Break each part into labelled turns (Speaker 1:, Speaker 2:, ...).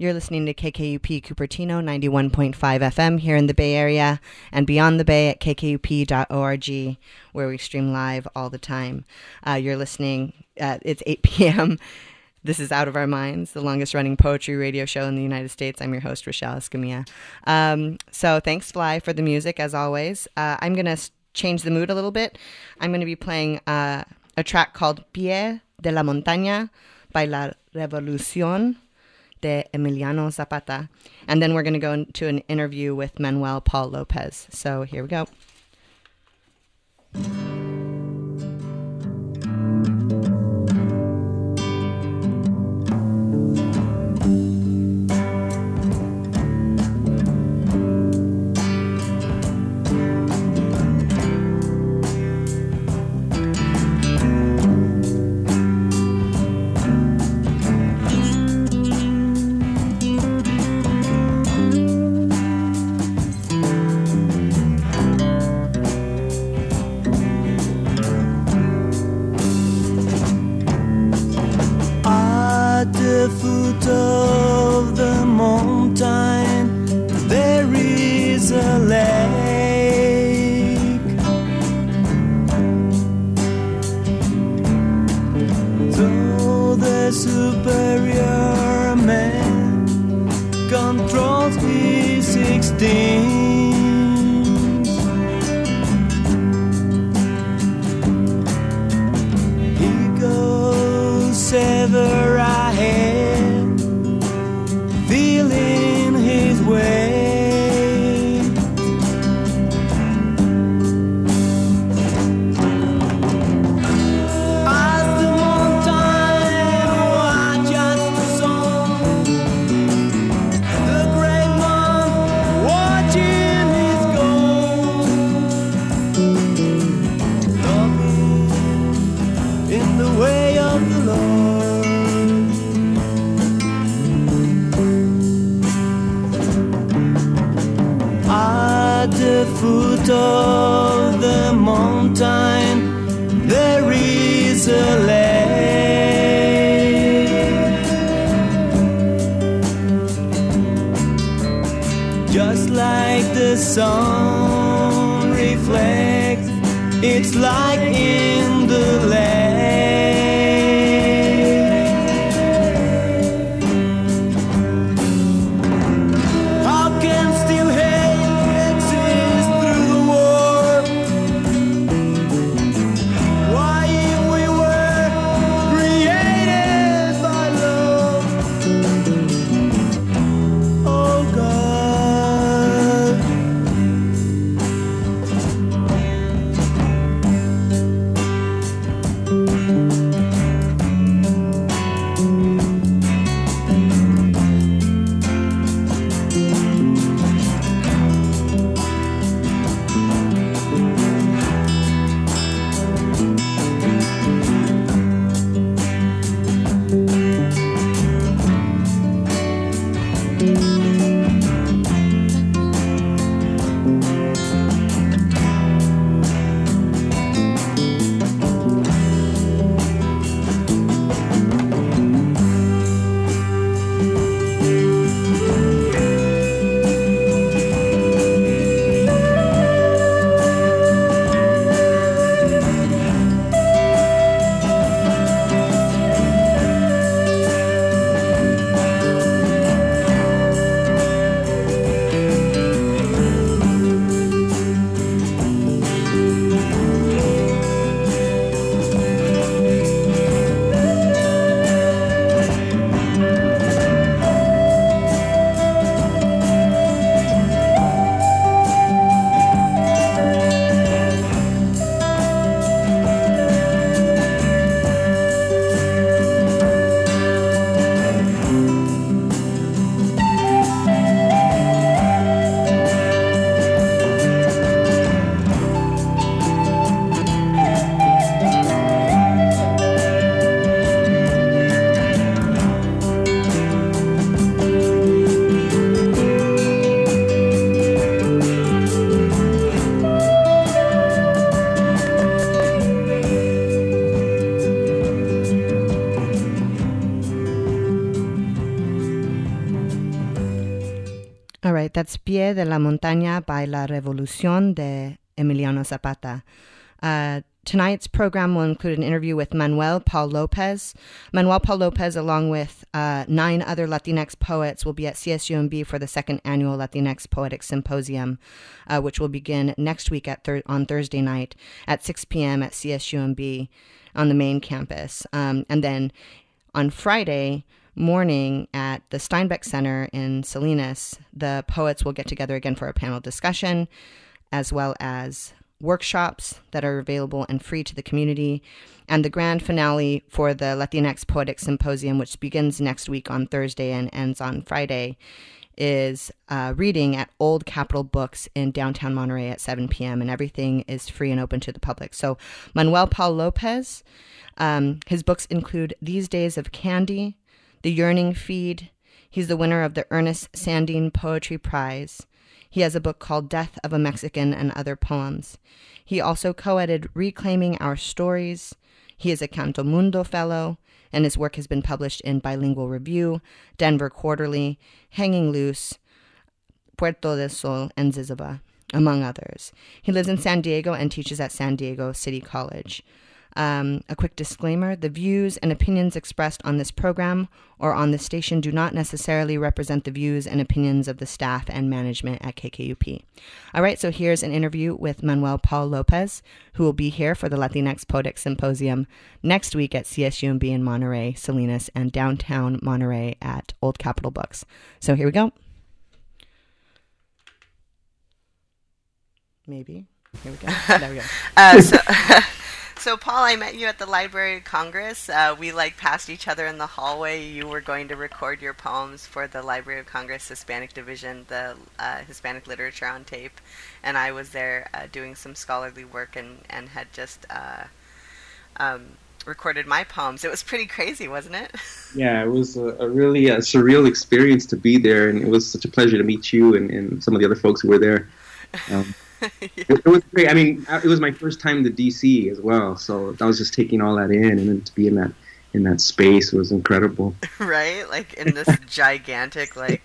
Speaker 1: You're listening to KKUP Cupertino 91.5 FM here in the Bay Area and beyond the Bay at kkup.org, where we stream live all the time. Uh, you're listening, at, it's 8 p.m. This is Out of Our Minds, the longest running poetry radio show in the United States. I'm your host, Rachelle Escamilla. Um, so thanks, Fly, for the music, as always. Uh, I'm going to change the mood a little bit. I'm going to be playing uh, a track called Pie de la Montaña by La Revolución de Emiliano Zapata. And then we're going to go into an interview with Manuel Paul Lopez. So here we go. That's Pie de la Montaña by La Revolución de Emiliano Zapata. Uh, tonight's program will include an interview with Manuel Paul Lopez. Manuel Paul Lopez, along with uh, nine other Latinx poets, will be at CSUMB for the second annual Latinx Poetic Symposium, uh, which will begin next week at thir- on Thursday night at 6 p.m. at CSUMB on the main campus. Um, and then on Friday, morning at the Steinbeck Center in Salinas, the poets will get together again for a panel discussion, as well as workshops that are available and free to the community, and the grand finale for the Latinx Poetic Symposium, which begins next week on Thursday and ends on Friday, is uh, reading at Old Capitol Books in downtown Monterey at 7 p.m., and everything is free and open to the public. So, Manuel Paul Lopez, um, his books include These Days of Candy, The Yearning Feed. He's the winner of the Ernest Sandeen Poetry Prize. He has a book called Death of a Mexican and Other Poems. He also co edited Reclaiming Our Stories. He is a CantoMundo Fellow, and his work has been published in Bilingual Review, Denver Quarterly, Hanging Loose, Puerto del Sol, and ZYZZYVA, among others. He lives in San Diego and teaches at San Diego City College. Um, a quick disclaimer the views and opinions expressed on this program or on this station do not necessarily represent the views and opinions of the staff and management at KKUP. All right, so here's an interview with Manuel Paul Lopez, who will be here for the Latinx Poetic Symposium next week at CSUMB in Monterey, Salinas, and downtown Monterey at Old Capitol Books. So here we go. Maybe. Here we go. There we go.
Speaker 2: uh, so So, Paul, I met you at the Library of Congress. Uh, we like passed each other in the hallway. You were going to record your poems for the Library of Congress Hispanic Division, the uh, Hispanic Literature on Tape, and I was there uh, doing some scholarly work and and had just. Uh, um, recorded my poems. It was pretty crazy, wasn't it?
Speaker 3: Yeah, it was a, a really a uh, surreal experience to be there, and it was such a pleasure to meet you and, and some of the other folks who were there. Um, yeah. it, was great. I mean, it was my first time to DC as well, so I was just taking all that in, and then to be in that in that space was incredible.
Speaker 2: Right, like in this gigantic, like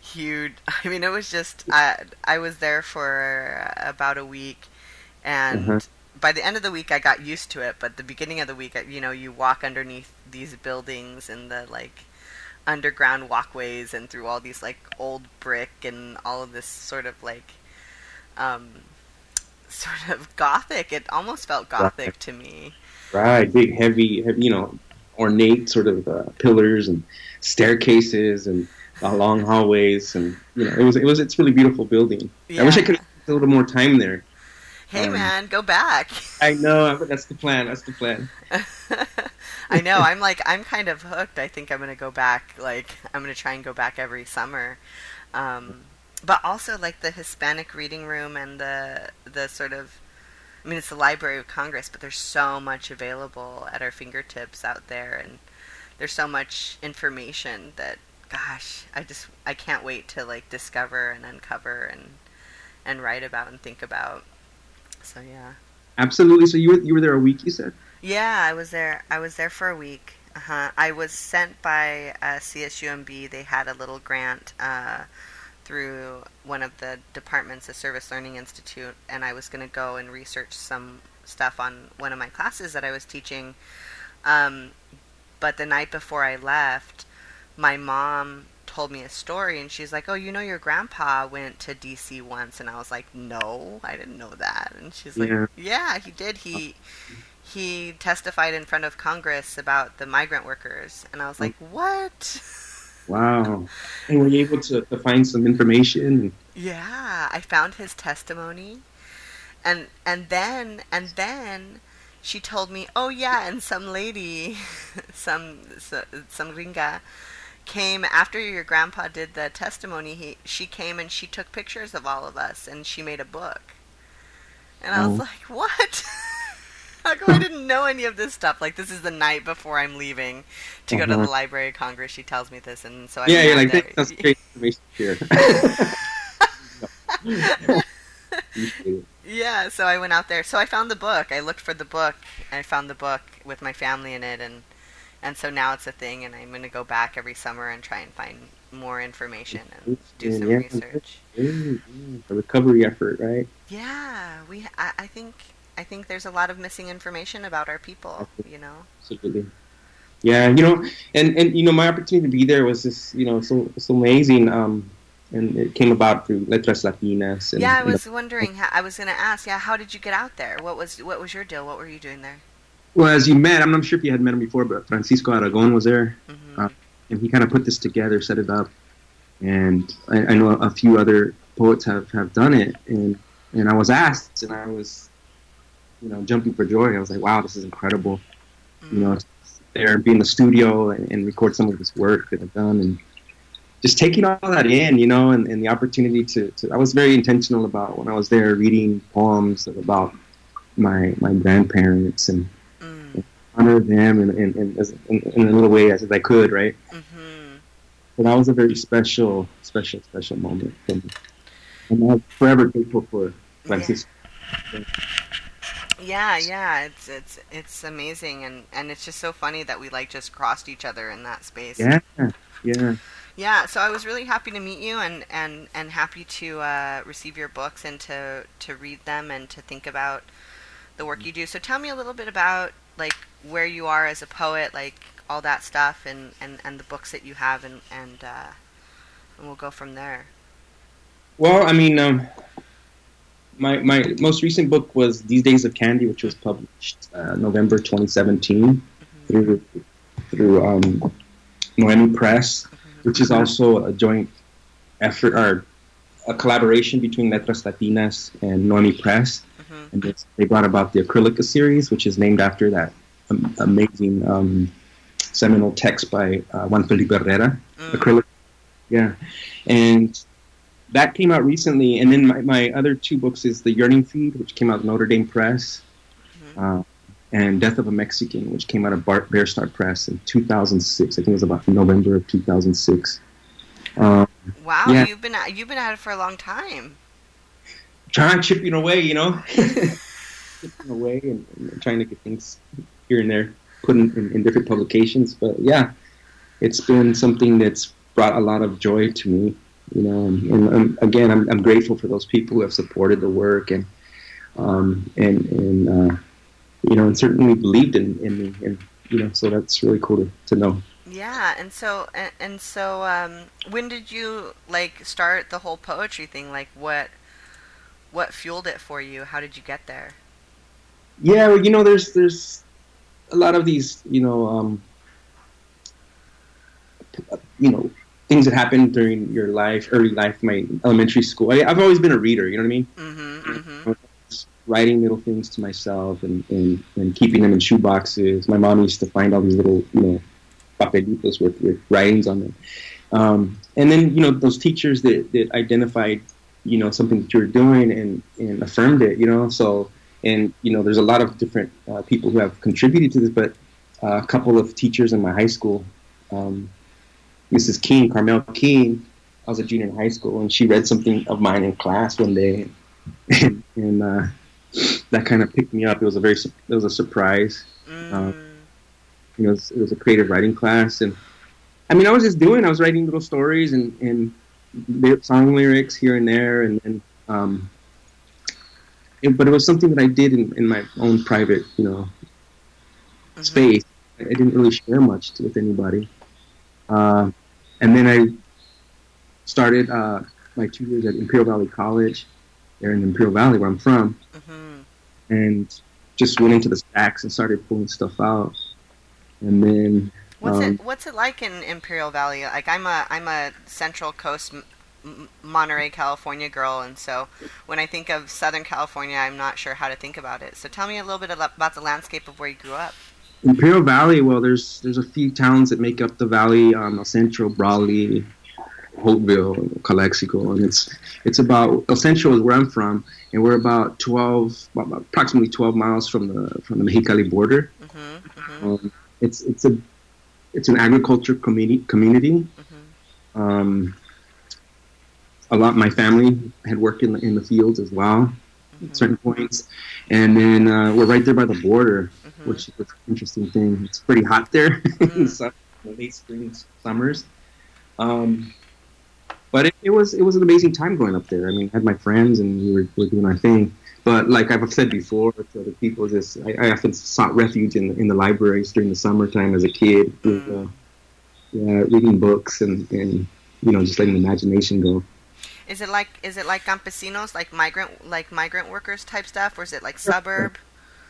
Speaker 2: huge. I mean, it was just. I I was there for about a week, and. Uh-huh. By the end of the week, I got used to it, but the beginning of the week, you know, you walk underneath these buildings and the like underground walkways and through all these like old brick and all of this sort of like um, sort of gothic. It almost felt gothic right. to me.
Speaker 3: Right, big, heavy, heavy, you know, ornate sort of uh, pillars and staircases and uh, long hallways, and you know, it was it was it's really beautiful building. Yeah. I wish I could have a little more time there.
Speaker 2: Hey um, man, go back.
Speaker 3: I know, but that's the plan. That's the plan.
Speaker 2: I know. I'm like I'm kind of hooked. I think I'm gonna go back. Like I'm gonna try and go back every summer. Um, but also like the Hispanic reading room and the the sort of I mean it's the Library of Congress, but there's so much available at our fingertips out there and there's so much information that gosh, I just I can't wait to like discover and uncover and and write about and think about. So yeah.
Speaker 3: Absolutely. So you were you were there a week, you said?
Speaker 2: Yeah, I was there. I was there for a week. Uh-huh. I was sent by uh, CSUMB. They had a little grant uh, through one of the departments, the Service Learning Institute, and I was going to go and research some stuff on one of my classes that I was teaching. Um, but the night before I left, my mom told me a story, and she's like, "Oh, you know, your grandpa went to D.C. once," and I was like, "No, I didn't know that." And she's like, "Yeah, yeah he did. He." He testified in front of Congress about the migrant workers, and I was like, "What?"
Speaker 3: Wow. And were you able to, to find some information?
Speaker 2: Yeah, I found his testimony. And and then and then she told me, "Oh yeah, and some lady, some some gringa came after your grandpa did the testimony. He she came and she took pictures of all of us and she made a book." And I was oh. like, "What?" How come I didn't know any of this stuff? Like this is the night before I'm leaving to go to the uh-huh. Library of Congress. She tells me this, and so I
Speaker 3: yeah, yeah, like that's great information
Speaker 2: here. yeah, so I went out there. So I found the book. I looked for the book. I found the book with my family in it, and and so now it's a thing. And I'm going to go back every summer and try and find more information and do some
Speaker 3: Yeah.
Speaker 2: research.
Speaker 3: The recovery effort, right?
Speaker 2: Yeah, we. I, I think. I think there's a lot of missing information about our people. You know.
Speaker 3: Absolutely. Yeah, you know, and and you know, my opportunity to be there was just you know so so amazing. Um, and it came about through Letras Latinas. And,
Speaker 2: yeah, I
Speaker 3: you know,
Speaker 2: was wondering. How, I was going to ask. Yeah, how did you get out there? What was what was your deal? What were you doing there?
Speaker 3: well, as you met, I'm not sure if you had met him before, but Francisco Aragon was there.
Speaker 2: hmm
Speaker 3: Uh, and he kind of put this together, set it up, and I, I know a few other poets have, have done it, and and I was asked, and I was, you know, jumping for joy. I was like, wow, this is incredible, you know, there and be in the studio and, and record some of this work that I've done, and just taking all that in, you know, and, and the opportunity to, to. I was very intentional about when I was there reading poems about my my grandparents and
Speaker 2: Mm.
Speaker 3: honor them in, in, in, as, in, in a little way as I could, right?
Speaker 2: hmm
Speaker 3: So that was a very special, special, special moment for me. And I'm forever grateful for Francisco.
Speaker 2: Yeah, yeah, yeah, it's it's it's amazing, and and it's just so funny that we like just crossed each other in that space.
Speaker 3: Yeah, yeah.
Speaker 2: Yeah, so I was really happy to meet you, and and and happy to uh, receive your books and to to read them and to think about the work you do. So tell me a little bit about like where you are as a poet, like all that stuff, and and and the books that you have, and and uh, and we'll go from there.
Speaker 3: Well, I mean, um, my my most recent book was These Days of Candy, which was published uh, November 2017 through through um, Noemi Press, which is also a joint effort or a collaboration between Letras Latinas and Noemi Press.
Speaker 2: hmm
Speaker 3: and they brought about the Akrílica series, which is named after that amazing um, seminal text by uh, Juan Felipe Herrera,
Speaker 2: Mm.
Speaker 3: Acrylic. Yeah, and that came out recently. And then my, my other two books is The Yearning Feed, which came out of Notre Dame Press,
Speaker 2: Mhm.
Speaker 3: uh, and Death of a Mexican, which came out of Bar- Bear Star Press in 2006. I think it was about November of 2006. Um,
Speaker 2: Wow,
Speaker 3: Yeah.
Speaker 2: you've been at, you've been at it for a long time.
Speaker 3: trying chipping away, you know, chipping away and, and trying to get things here and there put in, in, in different publications. But yeah, it's been something that's brought a lot of joy to me, you know. And, and um, again, I'm, I'm grateful for those people who have supported the work and um, and and uh, you know, and certainly believed in, in me. And you know, so that's really cool to, to know.
Speaker 2: Yeah, and so and, and so um, when did you like start the whole poetry thing? Like what what fueled it for you? How did you get there?
Speaker 3: Yeah, well, you know, there's there's a lot of these, you know, um, you know, things that happened during your life, early life, my elementary school. I, I've always been a reader. You know what I mean?
Speaker 2: Mm-hmm. mm-hmm.
Speaker 3: Just writing little things to myself and, and, and keeping them in shoe boxes. My mom used to find all these little, you know, papelitos with, with writings on them. Um, and then, you know, those teachers that, that identified, you know, something that you were doing and, and affirmed it, you know, so, and, you know, there's a lot of different uh, people who have contributed to this, but uh, a couple of teachers in my high school, um, Mrs. King, Carmel King, I was a junior in high school, and she read something of mine in class one day, and, and uh, that kind of picked me up. It was a very, it was a surprise.
Speaker 2: Mm.
Speaker 3: You know, it was, it was a creative writing class, and I mean, I was just doing. I was writing little stories and and song lyrics here and there, and, and um, it, but it was something that I did in, in my own private, you know,
Speaker 2: Mhm.
Speaker 3: space. I didn't really share much with anybody. Uh, and then I started uh, my two years at Imperial Valley College, there in Imperial Valley, where I'm from,
Speaker 2: Mhm.
Speaker 3: and just went into the stacks and started pulling stuff out. And then,
Speaker 2: What's
Speaker 3: um,
Speaker 2: it What's it like in Imperial Valley? Like I'm a I'm a Central Coast Monterey, California girl, and so when I think of Southern California, I'm not sure how to think about it. So tell me a little bit about the landscape of where you grew up.
Speaker 3: Imperial Valley, well, there's there's a few towns that make up the valley: um, El Centro, Brawley, Holtville, Calexico, and it's it's about El Centro is where I'm from, and we're about 12, about approximately 12 miles from the from the Mexicali border.
Speaker 2: hmm hmm
Speaker 3: Um, it's it's a it's an agriculture community community.
Speaker 2: hmm
Speaker 3: Um, a lot. My family had worked in the, in the fields as well at certain points, and then uh, we're right there by the border,
Speaker 2: hmm
Speaker 3: which is an interesting thing. It's pretty hot there in
Speaker 2: Mm.
Speaker 3: some, the late spring summers. Um, but it, it, was it was an amazing time going up there. I mean, I had my friends and we were, we were doing our thing. But like I've said before to other people, just I, I often sought refuge in in the libraries during the summertime as a kid, with, mm. uh, yeah, reading books and and you know just letting the imagination go.
Speaker 2: Is it like is it like campesinos, like migrant like migrant workers type stuff, or is it like suburb?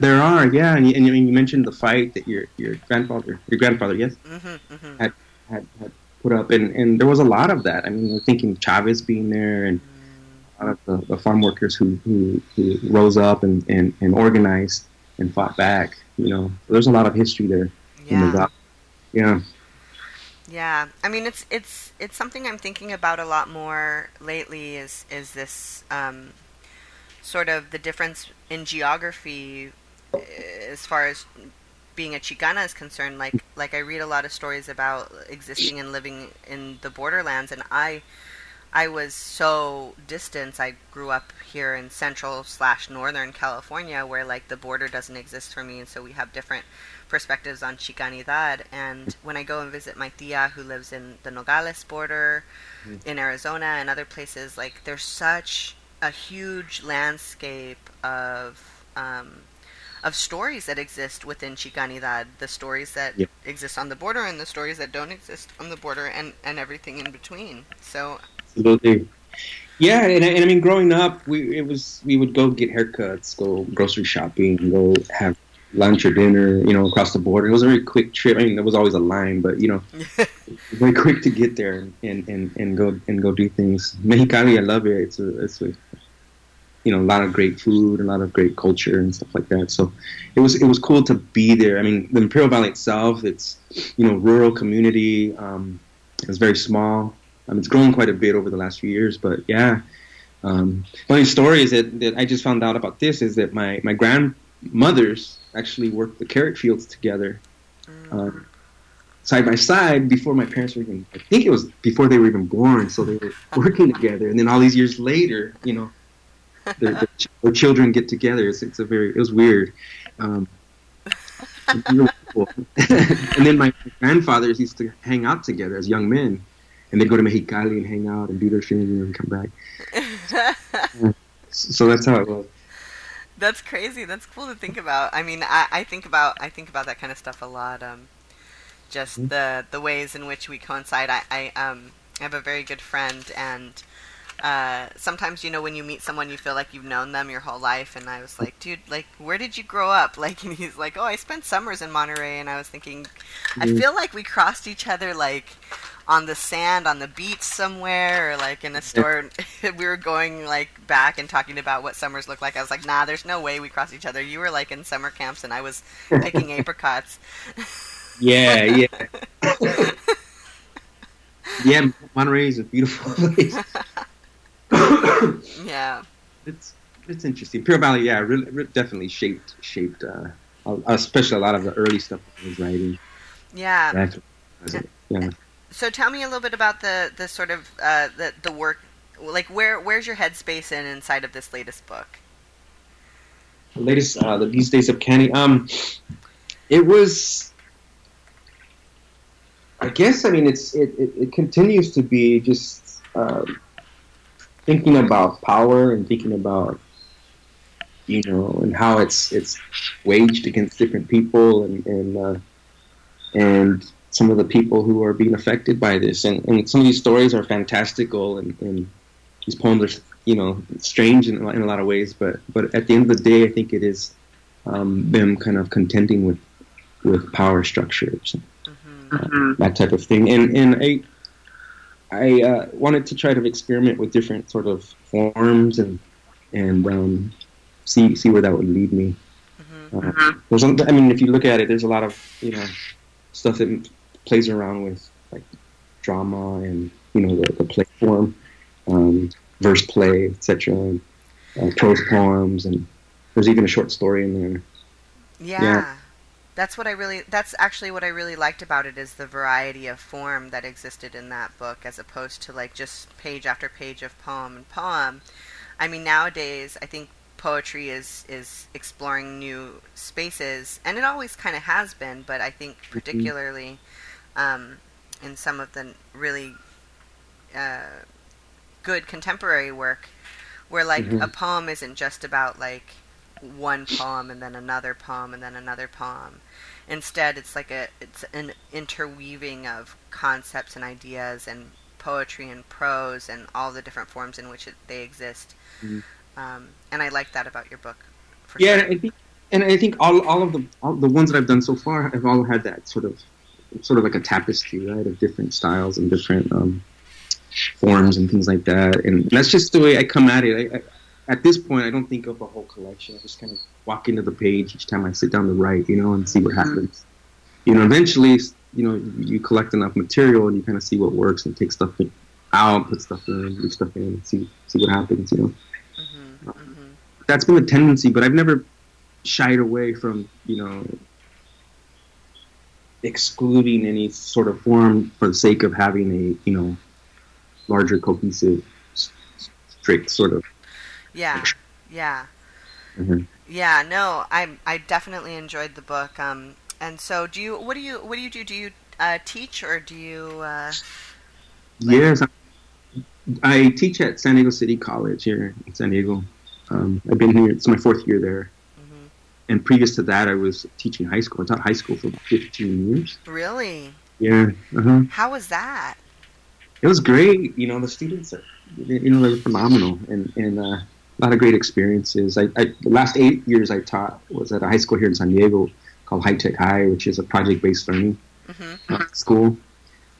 Speaker 3: There are, yeah, and you, and you mentioned the fight that your your grandfather, your grandfather, yes, mm-hmm, mm-hmm. had had had put up, and and there was a lot of that. I mean, we're thinking Chavez being there, and mm. a lot of the, the, farm workers who, who who rose up and and and organized and fought back. You know, there's a lot of history there.
Speaker 2: Yeah.
Speaker 3: The, yeah.
Speaker 2: Yeah, I mean it's it's it's something I'm thinking about a lot more lately. Is is this um, sort of the difference in geography as far as being a Chicana is concerned, like like I read a lot of stories about existing and living in the borderlands, and I I was so distant. I grew up here in central slash northern California, where like the border doesn't exist for me, and so we have different perspectives on Chicanidad. And when I go and visit my tia who lives in the Nogales border, mm. in Arizona and other places, like there's such a huge landscape of um, of stories that exist within Chicanidad, the stories that yep. exist on the border and the stories that don't exist on the border and, and everything in between. So
Speaker 3: Absolutely. Yeah, and, and I mean growing up we it was we would go get haircuts, go grocery shopping, go have lunch or dinner, you know, across the border. It was a very quick trip. I mean, there was always a line, but you know, very quick to get there and, and, and go and go do things. Mexicali, I love it. It's a, it's a you know a lot of great food, a lot of great culture and stuff like that. So it was it was cool to be there. I mean, the Imperial Valley itself, it's you know rural community. Um, it's very small. Um, it's grown quite a bit over the last few years, but yeah. Um, funny story is that, that I just found out about this is that my, my grandmothers actually worked the carrot fields together um, side by side before my parents were even, I think it was before they were even born. So they were working together. And then all these years later, you know, their, their, their, children get together. It's, it's a very it was weird. Um, and then my grandfathers used to hang out together as young men, and they'd go to Mexicali and hang out and do their thing and then come back. so that's how it was.
Speaker 2: That's crazy. That's cool to think about. I mean, I, I think about I think about that kind of stuff a lot. Um, just mm-hmm. the the ways in which we coincide. I, I um I have a very good friend and uh, sometimes you know when you meet someone you feel like you've known them your whole life and i was like dude like where did you grow up? Like and he's like oh i spent summers in monterey and i was thinking i mm-hmm. feel like we crossed each other like on the sand on the beach somewhere or like in a store. We were going like back and talking about what summers look like. I was like nah there's no way we crossed each other. You were like in summer camps and i was picking apricots.
Speaker 3: Yeah yeah. Yeah monterey is a beautiful place
Speaker 2: yeah.
Speaker 3: It's it's interesting. Pure Valley, yeah, really, really definitely shaped shaped, uh, especially a lot of the early stuff I was writing.
Speaker 2: Yeah.
Speaker 3: yeah.
Speaker 2: So tell me a little bit about the the sort of uh, the the work, like where where's your headspace in inside of this latest book?
Speaker 3: The latest, uh, the These Days of Candy. Um, it was. I guess I mean it's it, it, it continues to be just um, thinking about power and thinking about you know and how it's it's waged against different people and and uh, and some of the people who are being affected by this and, and some of these stories are fantastical and, and these poems are you know strange in, in a lot of ways but but at the end of the day I think it is um, them kind of contending with with power structures mm-hmm. uh, that type of thing and and I I uh, wanted to try to experiment with different sort of forms and and um, see see where that would lead me. Mm-hmm. Uh, there's, I mean, if you look at it, there's a lot of you know stuff that plays around with like drama and you know the, the play form, um, verse play, etc. Uh, prose poems, and there's even a short story in there.
Speaker 2: Yeah. yeah that's what I really that's actually what I really liked about it is the variety of form that existed in that book as opposed to like just page after page of poem and poem. I mean nowadays I think poetry is is exploring new spaces and it always kind of has been but I think mm-hmm. particularly um, in some of the really uh, good contemporary work, where like
Speaker 3: Mhm.
Speaker 2: a poem isn't just about like one poem and then another poem and then another poem. Instead, it's like a it's an interweaving of concepts and ideas and poetry and prose and all the different forms in which it, they exist.
Speaker 3: Mhm.
Speaker 2: Um, and I like that about your book.
Speaker 3: Yeah,
Speaker 2: sure.
Speaker 3: and I think, and I think all all of the all the ones that I've done so far have all had that sort of sort of like a tapestry, right, of different styles and different um, forms and things like that. And that's just the way I come at it. I, I, at this point, I don't think of a whole collection. I just kind of walk into the page each time I sit down to write, you know, and see what happens. You know, eventually, you know, you collect enough material and you kind of see what works and take stuff out, put stuff in, leave stuff in, and see see what happens. You know
Speaker 2: hmm hmm
Speaker 3: that's been the tendency, but I've never shied away from you know excluding any sort of form for the sake of having a you know larger cohesive strict sort of
Speaker 2: Yeah, yeah.
Speaker 3: Mhm.
Speaker 2: Yeah, no, I I definitely enjoyed the book. Um, and so do you? What do you? What do you do? Do you uh, teach or do you? Uh,
Speaker 3: yes I, I teach at San Diego City College here in San Diego um, I've been here it's my fourth year there
Speaker 2: mhm.
Speaker 3: and previous to that I was teaching high school I taught high school for 15 years
Speaker 2: Really?
Speaker 3: yeah uh-huh.
Speaker 2: How was that?
Speaker 3: it was great. You know, the students are, you know, they were phenomenal and, and uh, a lot of great experiences. I, I, the last eight years I taught was at a high school here in San Diego called High Tech High, which is a project-based learning
Speaker 2: hmm
Speaker 3: uh, school.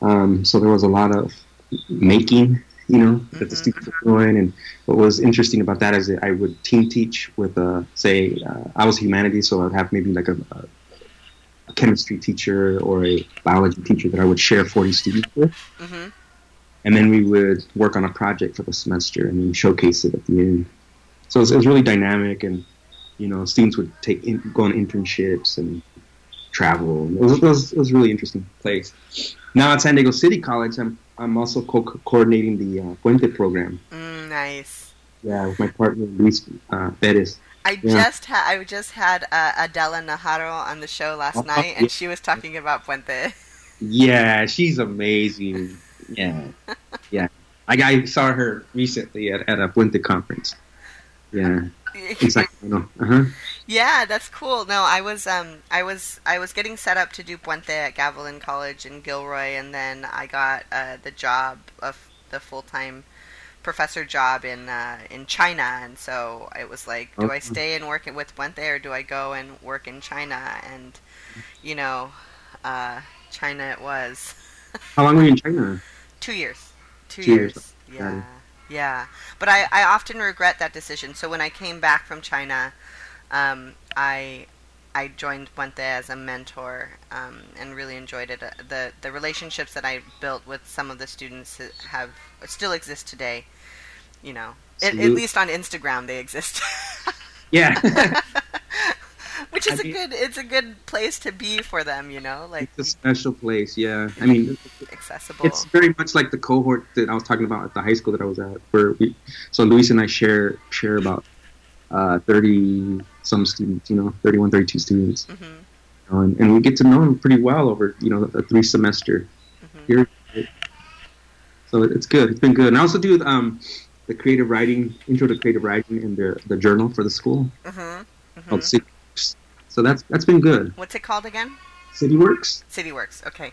Speaker 3: Um, so there was a lot of making, you know, that the
Speaker 2: Mhm.
Speaker 3: students were doing. And what was interesting about that is that I would team teach with, uh, say, uh, I was humanities, so I'd have maybe like a, a, a chemistry teacher or a biology teacher that I would share 40 students with
Speaker 2: hmm
Speaker 3: and then we would work on a project for the semester and then showcase it at the end. So it was, it was really dynamic, and you know, students would take in, go on internships and travel. It was, it was, it was a really interesting place. Now at San Diego City College, I'm I'm also co- coordinating the uh, Puente program.
Speaker 2: Mm, nice.
Speaker 3: Yeah, with my partner Luis uh, Perez.
Speaker 2: I
Speaker 3: Yeah.
Speaker 2: just had I just had uh, Adela Najarro on the show last
Speaker 3: Oh,
Speaker 2: night,
Speaker 3: yeah.
Speaker 2: and she was talking about Puente.
Speaker 3: Yeah, she's amazing. Yeah, yeah. I, I saw her recently at, at a Puente conference. Yeah, exactly. Uh-huh.
Speaker 2: Yeah, that's cool. No, I was um I was I was getting set up to do Puente at Gavilan College in Gilroy, and then I got uh, the job of the full time professor job in uh, in China, and so it was like, do I stay and work with Puente or do I go and work in China? And you know, uh, China it was
Speaker 3: How long were you in China?
Speaker 2: two years, two,
Speaker 3: Two years.
Speaker 2: years. Yeah. Yeah, but I, I often regret that decision. So when I came back from China, um, I I joined Puente as a mentor um, and really enjoyed it. Uh, the The relationships that I built with some of the students have still exist today. You know, at, at least on Instagram they exist,
Speaker 3: Yeah.
Speaker 2: which is
Speaker 3: I
Speaker 2: a
Speaker 3: mean-
Speaker 2: good it's a good place to be for them. You know, like
Speaker 3: it's a special place, yeah. I mean,
Speaker 2: accessible.
Speaker 3: it's very much like the cohort that I was talking about at the high school that I was at, where we, so Luis and I share share about uh, 30 some students, you know, 31, 32 students,
Speaker 2: hmm
Speaker 3: you know, and, and we get to know them pretty well over, you know, a three semester
Speaker 2: hmm
Speaker 3: period. So it's good. It's been good. And I also do um, the creative writing, intro to creative writing in the, the journal for the school
Speaker 2: hmm
Speaker 3: called City Works. So that's that's been good.
Speaker 2: What's it called again?
Speaker 3: City Works.
Speaker 2: CityWorks. Okay.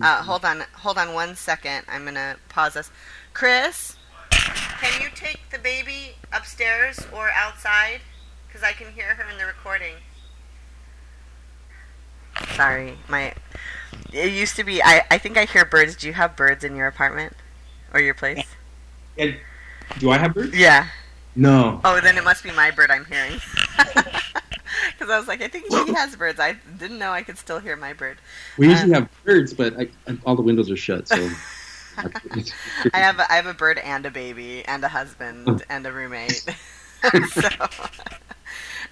Speaker 2: Uh, hold on, hold on one second. I'm gonna pause this. Chris, can you take the baby upstairs or outside? Because I can hear her in the recording. Sorry, my. It used to be. I I think I hear birds. Do you have birds in your apartment or your place?
Speaker 3: And do I have birds?
Speaker 2: Yeah.
Speaker 3: No.
Speaker 2: Oh, then it must be my bird I'm hearing. Because I was like, I think he has birds. I didn't know I could still hear my bird.
Speaker 3: We usually
Speaker 2: Uh,
Speaker 3: have birds, but I, all the windows are shut, so.
Speaker 2: I have a, I have a bird and a baby and a husband and a roommate. so,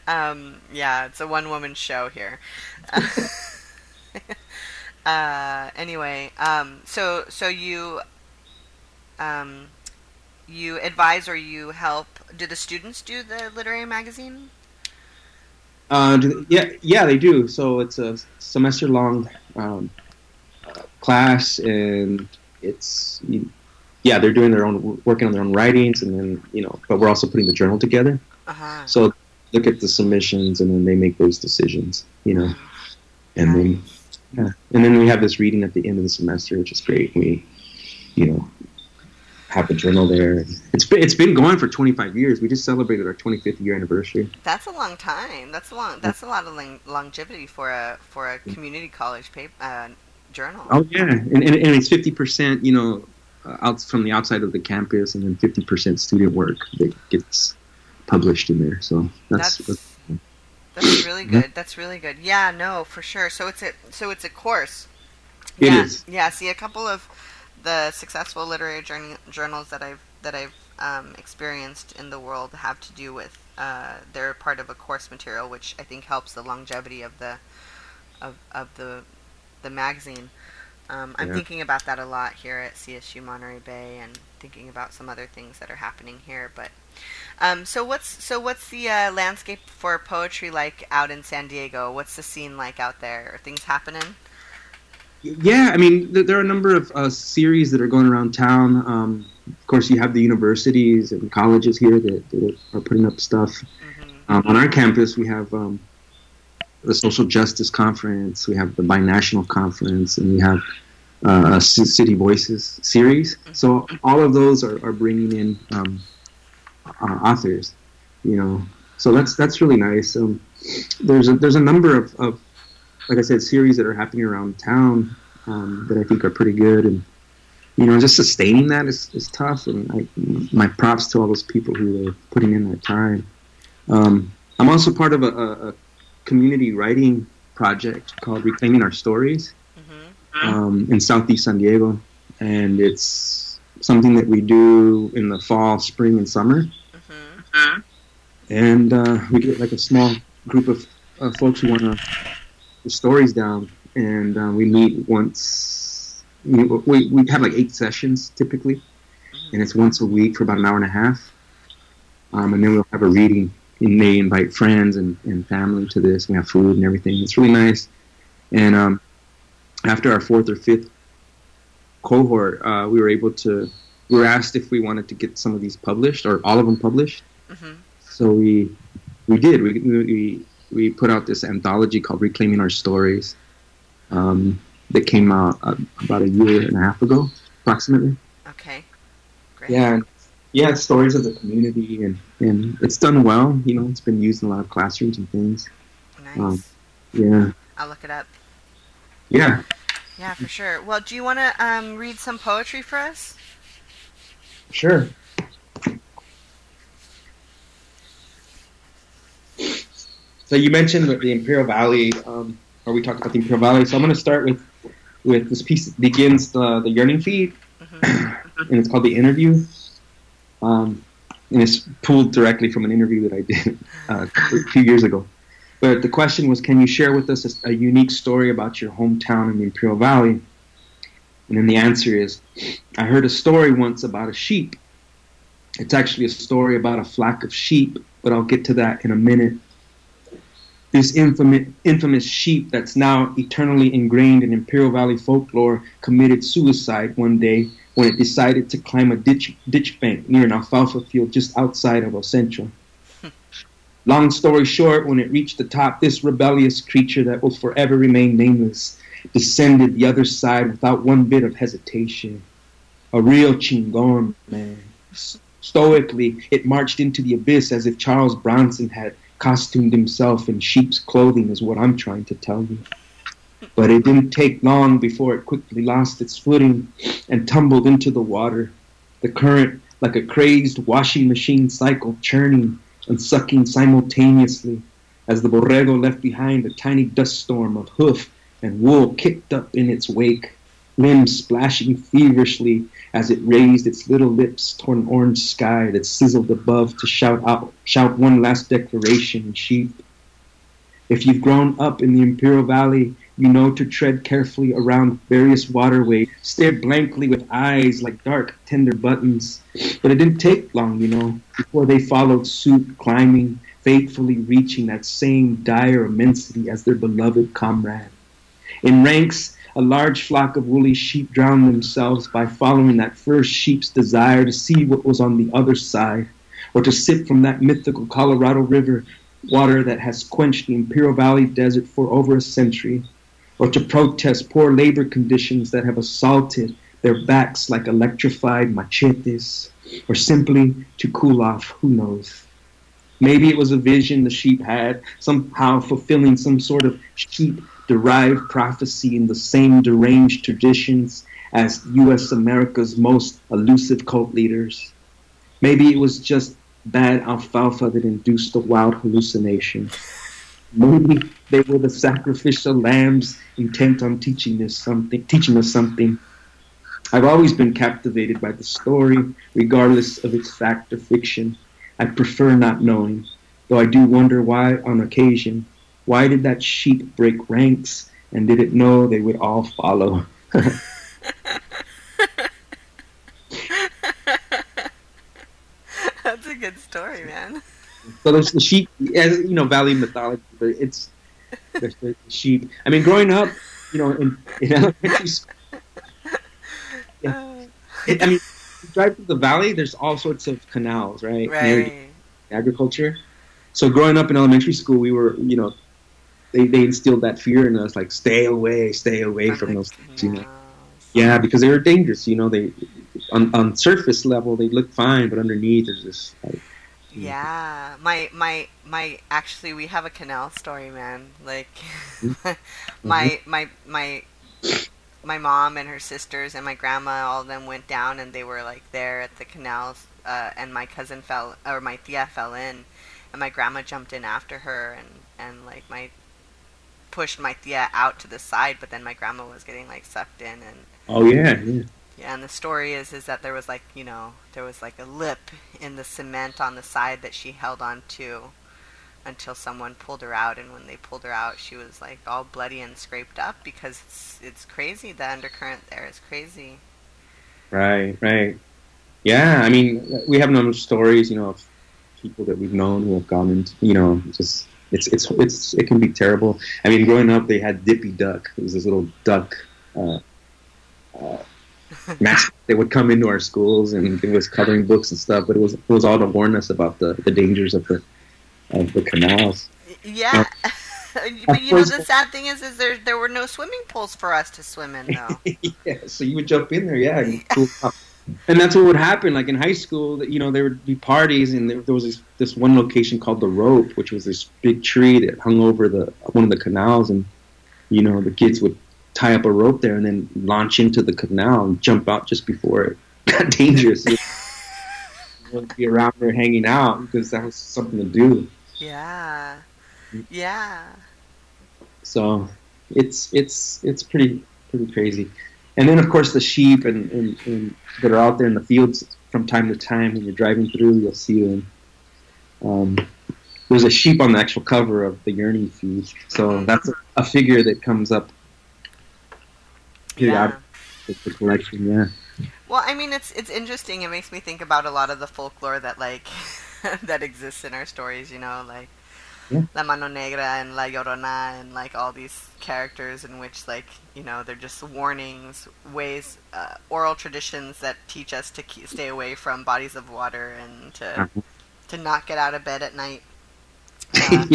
Speaker 2: um, yeah, it's a one woman show here. uh, anyway, um, so so you um, you advise or you help? Do the students do the literary magazine?
Speaker 3: Uh, do they- yeah, yeah, they do. So it's a semester long um, class, and it's yeah, they're doing their own working on their own writings, and then you know, but we're also putting the journal together.
Speaker 2: Uh-huh.
Speaker 3: So look at the submissions, and then they make those decisions. You know, and then yeah, and then we have this reading at the end of the semester, which is great. We, you know, have a journal there. It's been it's been going for 25 years. We just celebrated our 25th year anniversary.
Speaker 2: That's a long time. That's a long. That's a lot of long, longevity for a for a community college paper uh, journal.
Speaker 3: Oh yeah, and, and, and it's 50 percent. You know, uh, out from the outside of the campus, and then 50 percent student work that gets published in there. So that's.
Speaker 2: That's, that's really good. That's really good. Yeah, no, for sure. So it's a so it's a course.
Speaker 3: It
Speaker 2: yeah,
Speaker 3: is.
Speaker 2: yeah. See, a couple of the successful literary journey, journals that I've that I've um, experienced in the world have to do with uh, they're part of a course material, which I think helps the longevity of the of of the the magazine. Um, I'm
Speaker 3: Yeah.
Speaker 2: thinking about that a lot here at CSU Monterey Bay, and thinking about some other things that are happening here. But um, so what's so what's the uh, landscape for poetry like out in San Diego? What's the scene like out there? Are things happening?
Speaker 3: Yeah, I mean, th- there are a number of uh, series that are going around town. Um, of course, you have the universities and colleges here that, that are putting up stuff.
Speaker 2: hmm
Speaker 3: Um, on our campus, we have um, the Social Justice Conference, we have the Binational Conference, and we have uh, City Voices series. So all of those are, are bringing in um, uh, authors, you know. So that's that's really nice. Um, there's a, there's a number of, of, like I said, series that are happening around town um, that I think are pretty good, and you know, just sustaining that is, is tough. And I, my props to all those people who are putting in that time. Um, I'm also part of a, a, community writing project called Reclaiming Our Stories
Speaker 2: hmm
Speaker 3: um, in Southeast San Diego, and it's something that we do in the fall, spring, and summer.
Speaker 2: hmm
Speaker 3: And uh, we get like a small group of uh, folks who want to the stories down, and uh, we meet once. We, we we have like eight sessions typically, and it's once a week for about an hour and a half. Um, and then we'll have a reading, and they invite friends and, and family to this. We have food and everything. It's really nice. And um, after our fourth or fifth cohort, uh, we were able to. We were asked if we wanted to get some of these published or all of them published.
Speaker 2: hmm
Speaker 3: So we we did. We we we put out this anthology called Reclaiming Our Stories. Um, that came out uh, about a year and a half ago, approximately.
Speaker 2: Okay. Great.
Speaker 3: Yeah, yeah, it's stories of the community, and and it's done well. You know, it's been used in a lot of classrooms and things.
Speaker 2: Nice.
Speaker 3: um, Yeah,
Speaker 2: I'll look it up.
Speaker 3: yeah.
Speaker 2: Yeah, for sure. Well, do you want to um, read some poetry for us?
Speaker 3: Sure. So you mentioned the Imperial Valley, um, or we talked about the Imperial Valley. So I'm going to start with with this piece that begins the, the yearning feed,
Speaker 2: hmm
Speaker 3: and it's called the interview. Um, and it's pulled directly from an interview that I did uh, a few years ago. But the question was, can you share with us a, a unique story about your hometown in the Imperial Valley? And then the answer is, I heard a story once about a sheep. It's actually a story about a flock of sheep, but I'll get to that in a minute. This infamous, infamous sheep that's now eternally ingrained in Imperial Valley folklore committed suicide one day when it decided to climb a ditch, ditch bank near an alfalfa field just outside of El Centro. Long story short, when it reached the top, this rebellious creature that will forever remain nameless descended the other side without one bit of hesitation. A real chingon, man. Stoically, it marched into the abyss as if Charles Bronson had costumed himself in sheep's clothing, is what I'm trying to tell you. But it didn't take long before it quickly lost its footing and tumbled into the water. The current, like a crazed washing machine cycle, churning and sucking simultaneously as the borrego left behind a tiny dust storm of hoof and wool kicked up in its wake, limbs splashing feverishly as it raised its little lips toward an orange sky that sizzled above to shout out shout one last declaration in sheep. If you've grown up in the Imperial Valley, you know to tread carefully around various waterways, stare blankly with eyes like dark, tender buttons. But it didn't take long, you know, before they followed suit, climbing, faithfully reaching that same dire immensity as their beloved comrade. In ranks a large flock of woolly sheep drowned themselves by following that first sheep's desire to see what was on the other side, or to sip from that mythical Colorado River water that has quenched the Imperial Valley desert for over a century, or to protest poor labor conditions that have assaulted their backs like electrified machetes, or simply to cool off, who knows. Maybe it was a vision the sheep had, somehow fulfilling some sort of sheep derived prophecy in the same deranged traditions as U.S. America's most elusive cult leaders. Maybe it was just bad alfalfa that induced the wild hallucination. Maybe they were the sacrificial lambs intent on teaching us something. Teaching us something. I've always been captivated by the story, regardless of its fact or fiction. I prefer not knowing, though I do wonder why, on occasion, why did that sheep break ranks and did it know they would all follow?
Speaker 2: That's a good story, man.
Speaker 3: So there's the sheep, as you know, Valley mythology. But it's there's the sheep. I mean, growing up, you know, in, in elementary school, yeah, it, I mean, you drive through the valley. There's all sorts of canals, right?
Speaker 2: Right.
Speaker 3: agriculture. So growing up in elementary school, we were, you know, they, they instilled that fear in us, like stay away, stay away from those things, you know. Yeah, because they were dangerous. You know, they on on surface level they look fine, but underneath there's this. Like,
Speaker 2: Yeah, my my my. Actually, we have a canal story, man. Like, my my my my mom and her sisters and my grandma, all of them went down, and they were like there at the canals. Uh, and my cousin fell, or my tia fell in, and my grandma jumped in after her, and and like my pushed my tia out to the side, but then my grandma was getting like sucked in, and
Speaker 3: oh yeah, yeah.
Speaker 2: yeah, and the story is is that there was like you know there was like a lip in the cement on the side that she held on to until someone pulled her out, and when they pulled her out, she was like all bloody and scraped up because it's it's crazy. The undercurrent there is crazy.
Speaker 3: Right, right. Yeah, I mean, we have a number of stories, you know, of people that we've known who have gone into, you know, just it's it's it's it can be terrible. I mean, growing up, they had Dippy Duck. It was this little duck. Uh, uh, mask that would come into our schools and it was coloring books and stuff, but it was it was all to warn us about the, the dangers of the of the canals.
Speaker 2: Yeah. but you know the sad thing is, is there there were no swimming pools for us to swim in though.
Speaker 3: yeah, so you would jump in there, yeah, and, that's what would happen. Like in high school, that you know there would be parties, and there, there was this, this one location called the Rope, which was this big tree that hung over the one of the canals, and you know the kids would tie up a rope there and then launch into the canal and jump out just before it got dangerous. would be around there hanging out because that was something to do.
Speaker 2: Yeah. Yeah.
Speaker 3: So it's it's it's pretty pretty crazy. And then of course the sheep and, and, and that are out there in the fields from time to time when you're driving through, you'll see them. Um, there's a sheep on the actual cover of the yearning feed, so that's a, a figure that comes up periodically with the collection. Yeah.
Speaker 2: Well, I mean, it's it's interesting. It makes me think about a lot of the folklore that like that exists in our stories. You know, like
Speaker 3: Yeah.
Speaker 2: La Mano Negra and La Llorona and like all these characters in which like you know they're just warnings, ways, uh, oral traditions that teach us to keep, stay away from bodies of water and to
Speaker 3: Mhm.
Speaker 2: to not get out of bed at night. Uh,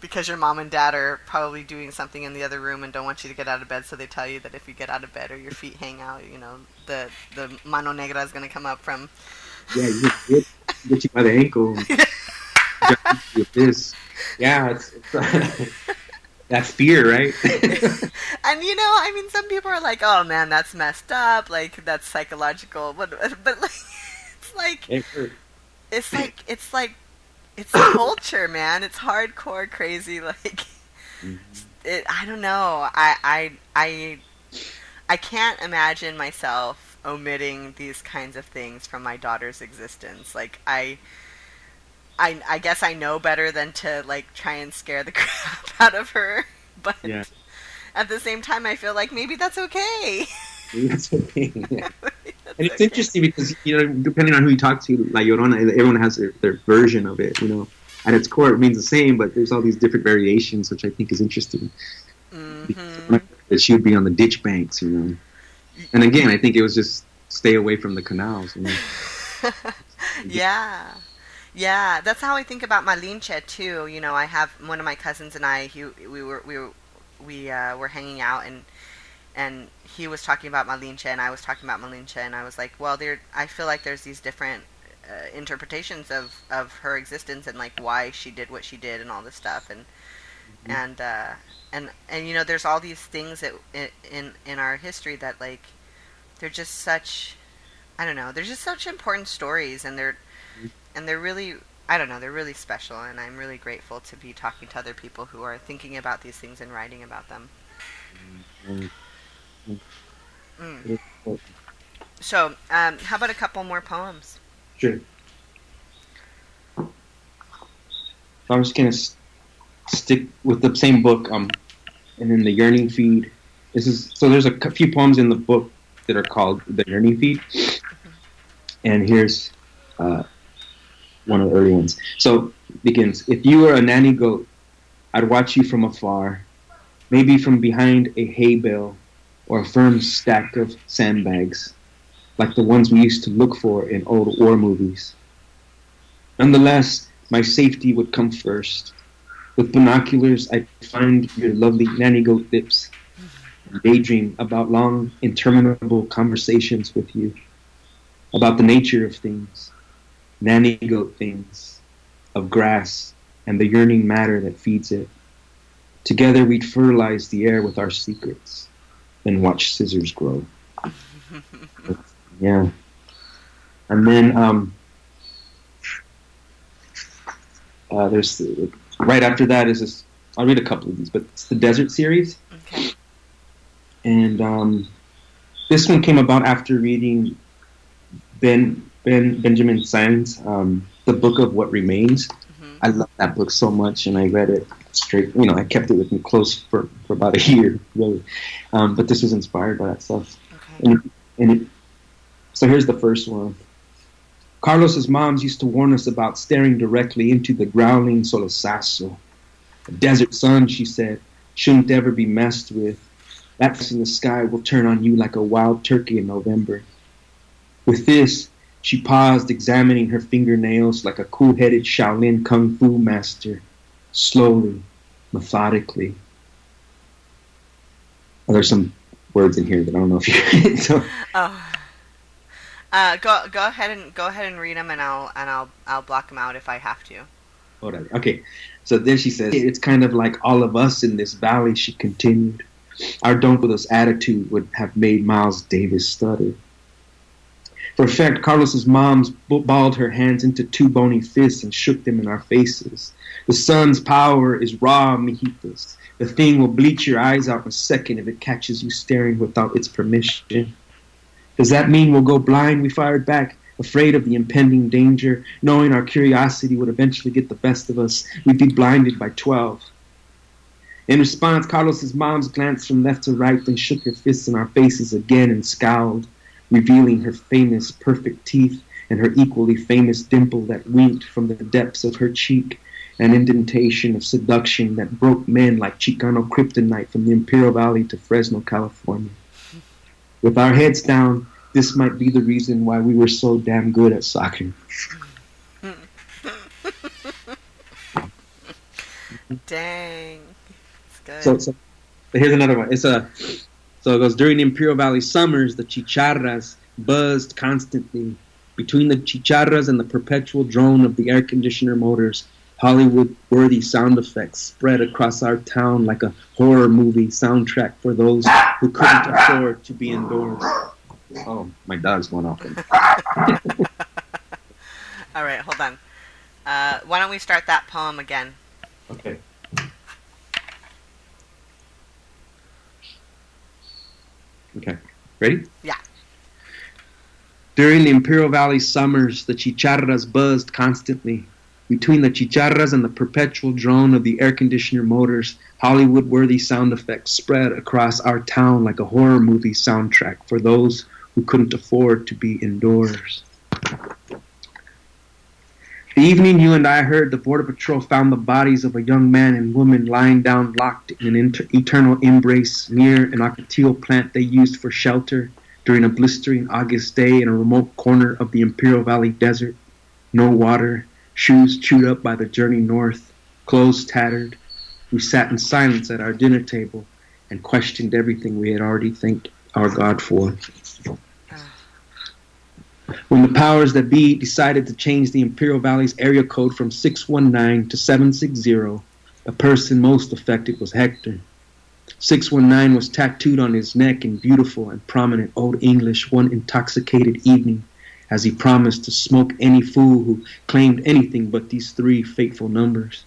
Speaker 2: because your mom and dad are probably doing something in the other room and don't want you to get out of bed, so they tell you that if you get out of bed or your feet hang out, you know, the the mano negra is going to come up from.
Speaker 3: yeah, you get, get you by the ankle. and jump into the abyss. Yeah, it's, it's uh, that fear, right?
Speaker 2: and you know, I mean, some people are like, "Oh man, that's messed up. Like that's psychological," but but like, it's like
Speaker 3: It
Speaker 2: it's like it's like it's culture, man. It's hardcore, crazy. Like mm-hmm. it, I don't know. I I I I can't imagine myself omitting these kinds of things from my daughter's existence. Like I. I, I guess I know better than to like try and scare the crap out of her, but
Speaker 3: Yeah.
Speaker 2: at the same time, I feel like maybe that's okay.
Speaker 3: That's the thing. Yeah.
Speaker 2: That's
Speaker 3: And it's
Speaker 2: okay.
Speaker 3: interesting because you know, depending on who you talk to, La Llorona, everyone has their, their version of it. You know, at its core, it means the same, but there's all these different variations, which I think is interesting.
Speaker 2: Mhm.
Speaker 3: that she would be on the ditch banks, you know. And again, I think it was just stay away from the canals. You know?
Speaker 2: yeah. Yeah, that's how I think about Malinche too. You know, I have one of my cousins and I. He, we were we were we uh, were hanging out and and he was talking about Malinche and I was talking about Malinche and I was like, well, there. I feel like there's these different uh, interpretations of of her existence and like why she did what she did and all this stuff and mm-hmm. and uh, and and you know, there's all these things that in in our history that like they're just such I don't know, they're just such important stories and they're and they're really I don't know, they're really special and I'm really grateful to be talking to other people who are thinking about these things and writing about them. Mm. So, um, how about a couple more poems?
Speaker 3: Sure. I'm just gonna s- stick with the same book, um, and then the yearning feed. This is so. There's a few poems in the book that are called the yearning feed, and here's uh, one of the early ones. So begins. If you were a nanny goat, I'd watch you from afar, maybe from behind a hay bale or a firm stack of sandbags, like the ones we used to look for in old war movies. Nonetheless, my safety would come first. With binoculars, I'd find your lovely nanny goat lips and daydream about long, interminable conversations with you, about the nature of things, nanny goat things, of grass and the yearning matter that feeds it. Together we'd fertilize the air with our secrets and watch scissors grow. yeah. And then um, uh, there's right after that is this. I'll read a couple of these, but it's the desert series. Okay. And um, this one came about after reading Ben Ben Benjamin Saenz, um, the book of what remains. Mm-hmm. I love that book so much, and I read it straight. You know, I kept it with me close for, for about a year, really. Um, but this was inspired by that stuff. Okay. And, and it, so here's the first one. Carlos's moms used to warn us about staring directly into the growling solosazo. The desert sun, she said, shouldn't ever be messed with. That in the sky will turn on you like a wild turkey in November. With this, she paused, examining her fingernails like a cool headed Shaolin Kung Fu master, slowly, methodically. Oh, there's some words in here that I don't know if you. so.
Speaker 2: Oh. Uh, go go ahead and go ahead and read them, and I'll and I'll I'll block them out if I have to.
Speaker 3: Whatever. Okay. So then she says, "It's kind of like all of us in this valley." She continued, "Our don't with us attitude would have made Miles Davis stutter." For effect, Carlos's mom's balled her hands into two bony fists and shook them in our faces. The sun's power is raw, mijitos. The thing will bleach your eyes out in a second if it catches you staring without its permission. Does that mean we'll go blind? We fired back, afraid of the impending danger, knowing our curiosity would eventually get the best of us. We'd be blinded by twelve. In response, Carlos's mom's glanced from left to right, then shook her fists in our faces again and scowled revealing her famous perfect teeth and her equally famous dimple that winked from the depths of her cheek, an indentation of seduction that broke men like Chicano kryptonite from the Imperial Valley to Fresno, California. With our heads down, this might be the reason why we were so damn good at soccer.
Speaker 2: Dang.
Speaker 3: So, so, here's another one. It's a so it goes during the Imperial Valley summers, the chicharras buzzed constantly. Between the chicharras and the perpetual drone of the air conditioner motors, Hollywood worthy sound effects spread across our town like a horror movie soundtrack for those who couldn't afford to be indoors. Oh, my dog's going off.
Speaker 2: All right, hold on. Uh, why don't we start that poem again?
Speaker 3: Okay. Okay. Ready?
Speaker 2: Yeah.
Speaker 3: During the Imperial Valley summers, the chicharras buzzed constantly. Between the chicharras and the perpetual drone of the air conditioner motors, Hollywood worthy sound effects spread across our town like a horror movie soundtrack for those who couldn't afford to be indoors. The evening you and I heard the Border Patrol found the bodies of a young man and woman lying down locked in an inter- eternal embrace near an ocotillo plant they used for shelter during a blistering August day in a remote corner of the Imperial Valley desert. No water, shoes chewed up by the journey north, clothes tattered. We sat in silence at our dinner table and questioned everything we had already thanked our God for. When the powers that be decided to change the Imperial Valley's area code from 619 to 760, the person most affected was Hector. 619 was tattooed on his neck in beautiful and prominent Old English one intoxicated evening as he promised to smoke any fool who claimed anything but these three fateful numbers.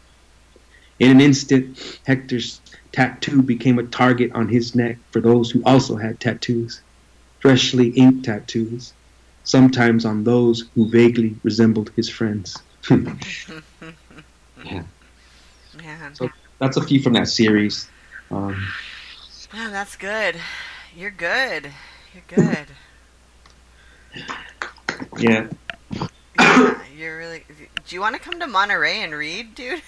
Speaker 3: In an instant, Hector's tattoo became a target on his neck for those who also had tattoos, freshly inked tattoos sometimes on those who vaguely resembled his friends. yeah.
Speaker 2: Man.
Speaker 3: So that's a few from that series. Um,
Speaker 2: Man, that's good. You're good. You're good.
Speaker 3: yeah.
Speaker 2: yeah, you're really. Do you want to come to Monterey and read, dude?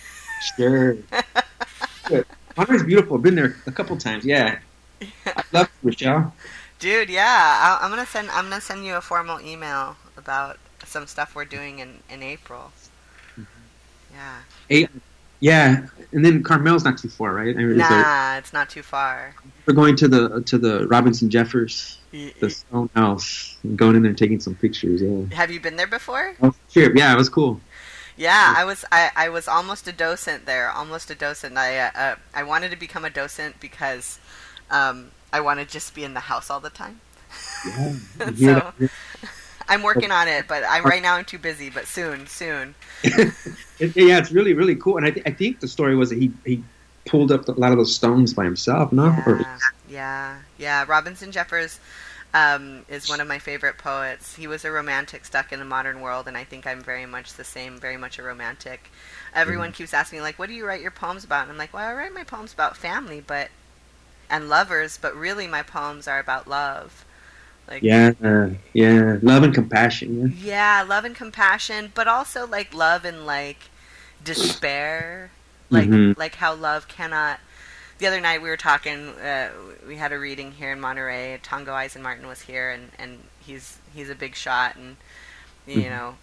Speaker 3: Sure. Monterey's beautiful. I've been there a couple times. Yeah. I love it, Rachelle.
Speaker 2: Dude, yeah, I, I'm gonna send. I'm gonna send you a formal email about some stuff we're doing in in April. Yeah.
Speaker 3: Eight, yeah, and then Carmel's not too far, right? I mean, it's
Speaker 2: Nah, it's not too far.
Speaker 3: we're going to the to the Robinson Jeffers,
Speaker 2: Y-
Speaker 3: the Stone House, and going in there and taking some pictures. Yeah.
Speaker 2: Have you been there before?
Speaker 3: Oh, sure. Yeah, it was cool.
Speaker 2: Yeah, I was. I, I was almost a docent there. Almost a docent. I uh, uh, I wanted to become a docent because um, I want to just be in the house all the time.
Speaker 3: Yeah.
Speaker 2: so I'm working on it, but I'm right now I'm too busy. But soon, soon.
Speaker 3: Yeah, it's really really cool. And I, th- I think the story was that he he pulled up a lot of those stones by himself, no? Or-
Speaker 2: Yeah, yeah, yeah. Robinson Jeffers um, is one of my favorite poets. He was a romantic stuck in a modern world, and I think I'm very much the same, very much a romantic. Everyone keeps asking me, like, what do you write your poems about? And I'm like, well, I write my poems about family, but and lovers, but really my poems are about love. Like,
Speaker 3: yeah, uh, yeah, love and compassion.
Speaker 2: yeah, love and compassion, but also like love and like despair, like
Speaker 3: Mhm.
Speaker 2: like how love cannot. The other night we were talking. Uh, we had a reading here in Monterey. Tongo Eisen-Martin was here, and and he's he's a big shot, and you
Speaker 3: Mhm.
Speaker 2: know.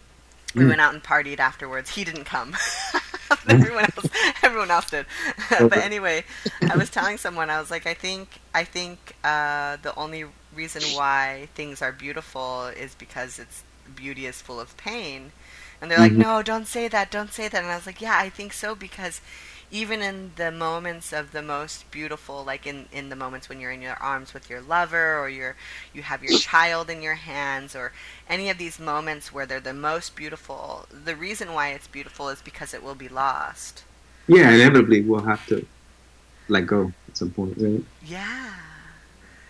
Speaker 2: We
Speaker 3: Mm.
Speaker 2: went out and partied afterwards. He didn't come. everyone else, everyone else did. but anyway, I was telling someone I was like, I think, I think uh, the only reason why things are beautiful is because it's beauty is full of pain. And they're like,
Speaker 3: Mhm.
Speaker 2: no, don't say that, don't say that. And I was like, yeah, I think so because even in the moments of the most beautiful, like in, in the moments when you're in your arms with your lover or you're, you have your child in your hands or any of these moments where they're the most beautiful, the reason why it's beautiful is because it will be lost.
Speaker 3: Yeah, inevitably we'll have to let go at some point, right?
Speaker 2: Yeah.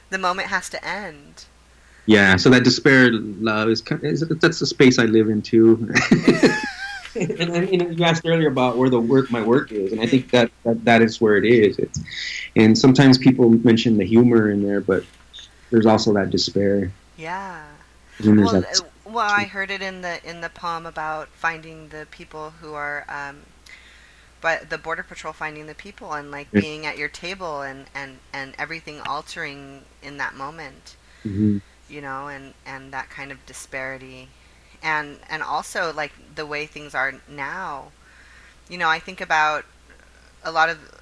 Speaker 2: The moment has to end.
Speaker 3: Yeah, so that despair love is, kind is that's the space I live in too. and, and you, know, you asked earlier about where the work my work is, and I think that that, that is where it is. It's, and sometimes people mention the humor in there, but there's also that despair.
Speaker 2: Yeah. Well,
Speaker 3: that,
Speaker 2: uh, well, I heard it in the in the poem about finding the people who are, um, but the border patrol finding the people and like
Speaker 3: Yeah.
Speaker 2: being at your table and and and everything altering in that moment,
Speaker 3: Mhm.
Speaker 2: you know, and and that kind of disparity, and and also like the way things are now, you know, I think about a lot of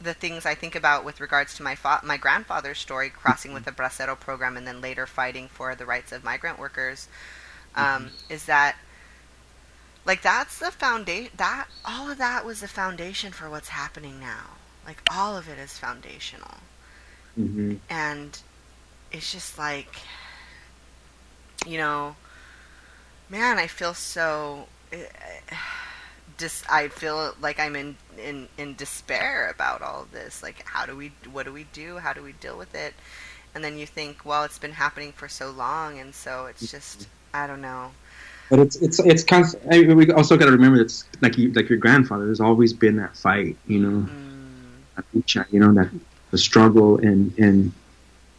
Speaker 2: the things I think about with regards to my fa- my grandfather's story, crossing with the Bracero program, and then later fighting for the rights of migrant workers, um, is that like that's the foundation. That all of that was the foundation for what's happening now. Like all of it is foundational,
Speaker 3: Mhm.
Speaker 2: and it's just like, you know, man, I feel so. Dis- I feel like I'm in, in in despair about all this. Like, how do we? What do we do? How do we deal with it? And then you think, well, it's been happening for so long, and so it's just, I don't know.
Speaker 3: But it's it's it's constant. I mean, we also got to remember it's like you, like your grandfather. There's always been that fight, you know,
Speaker 2: Mm,
Speaker 3: you know, that the struggle and and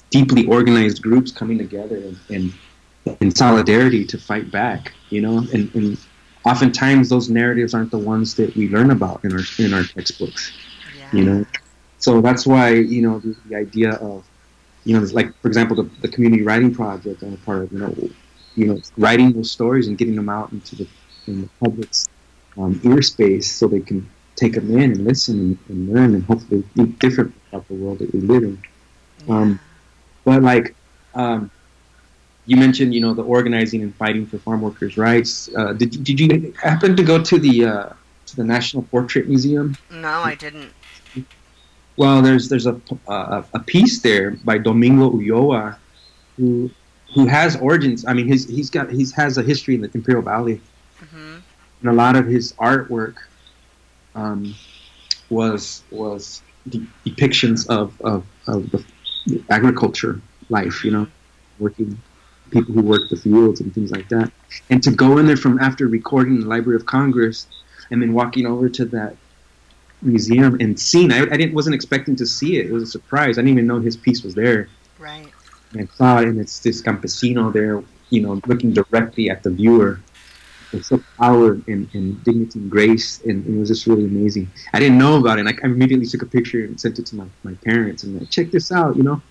Speaker 3: deeply organized groups coming together and, and in solidarity to fight back, you know, and, and oftentimes those narratives aren't the ones that we learn about in our in our textbooks. Yeah. You know, so that's why you know the, the idea of you know like for example the, the community writing project I'm a part of you know you know writing those stories and getting them out into the in the public's um, ear space so they can take them in and listen and, and learn and hopefully think different about the world that we live in. Um, but like um, you mentioned, you know, the organizing and fighting for farm workers' rights. Uh, did did you happen to go to the uh, to the National Portrait Museum?
Speaker 4: No, I didn't.
Speaker 3: Well, there's there's a a, a piece there by Domingo Ulloa, who who has origins. I mean, he's he's got he's has a history in the Imperial Valley, mm-hmm. and a lot of his artwork um, was was de- depictions of, of of the agriculture life. You know, working people who work the fields and things like that. And to go in there from after recording in the Library of Congress and then walking over to that museum and seeing, I, I didn't wasn't expecting to see it. It was a surprise. I didn't even know his piece was there.
Speaker 4: Right.
Speaker 3: And I saw it, and it's this campesino there, you know, looking directly at the viewer. It's so power and, and dignity and grace, and, and, it was just really amazing. I didn't know about it, and I immediately took a picture and sent it to my, my parents, and like, check this out, you know.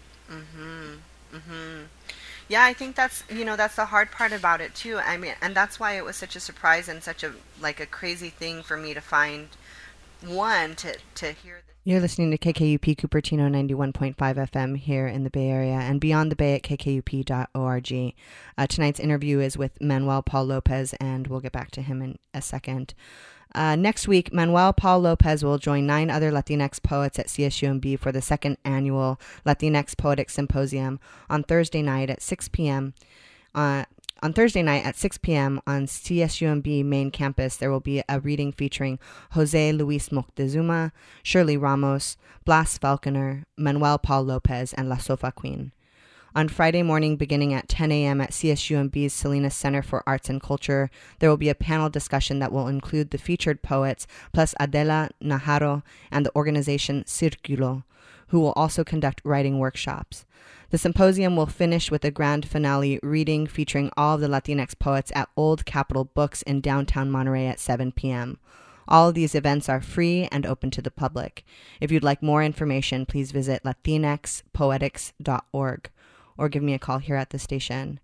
Speaker 4: Yeah, I think that's you know that's the hard part about it too. I mean, and that's why it was such a surprise and such a like a crazy thing for me to find one to to hear.
Speaker 2: You're listening to KKUP Cupertino 91.5 FM here in the Bay Area and beyond the Bay at kkup.org. Uh, tonight's interview is with Manuel Paul Lopez, and we'll get back to him in a second. Uh, next week, Manuel Paul Lopez will join nine other Latinx poets at CSUMB for the second annual Latinx Poetic Symposium on Thursday night at 6 p.m. Uh, on Thursday night at 6 p.m. on CSUMB main campus, there will be a reading featuring Jose Luis Moctezuma, Shirley Ramos, Blas Falconer, Manuel Paul Lopez, and La Sofa Queen. On Friday morning, beginning at 10 a.m. at CSUMB's Salinas Center for Arts and Culture, there will be a panel discussion that will include the featured poets, plus Adela Najarro and the organization Circulo, who will also conduct writing workshops. The symposium will finish with a grand finale reading featuring all of the Latinx poets at Old Capitol Books in downtown Monterey at 7 p.m. All of these events are free and open to the public. If you'd like more information, please visit latinxpoetics.org or give me a call here at the station.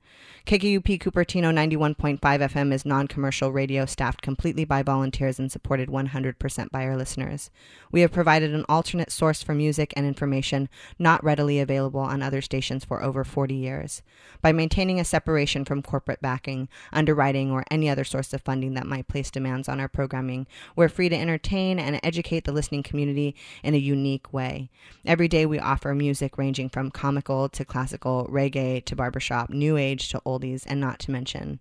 Speaker 2: KKUP Cupertino 91.5 FM is non commercial radio staffed completely by volunteers and supported 100% by our listeners. We have provided an alternate source for music and information not readily available on other stations for over 40 years. By maintaining a separation from corporate backing, underwriting, or any other source of funding that might place demands on our programming, we're free to entertain and educate the listening community in a unique way. Every day we offer music ranging from comical to classical, reggae to barbershop, new age to oldies, and not to mention,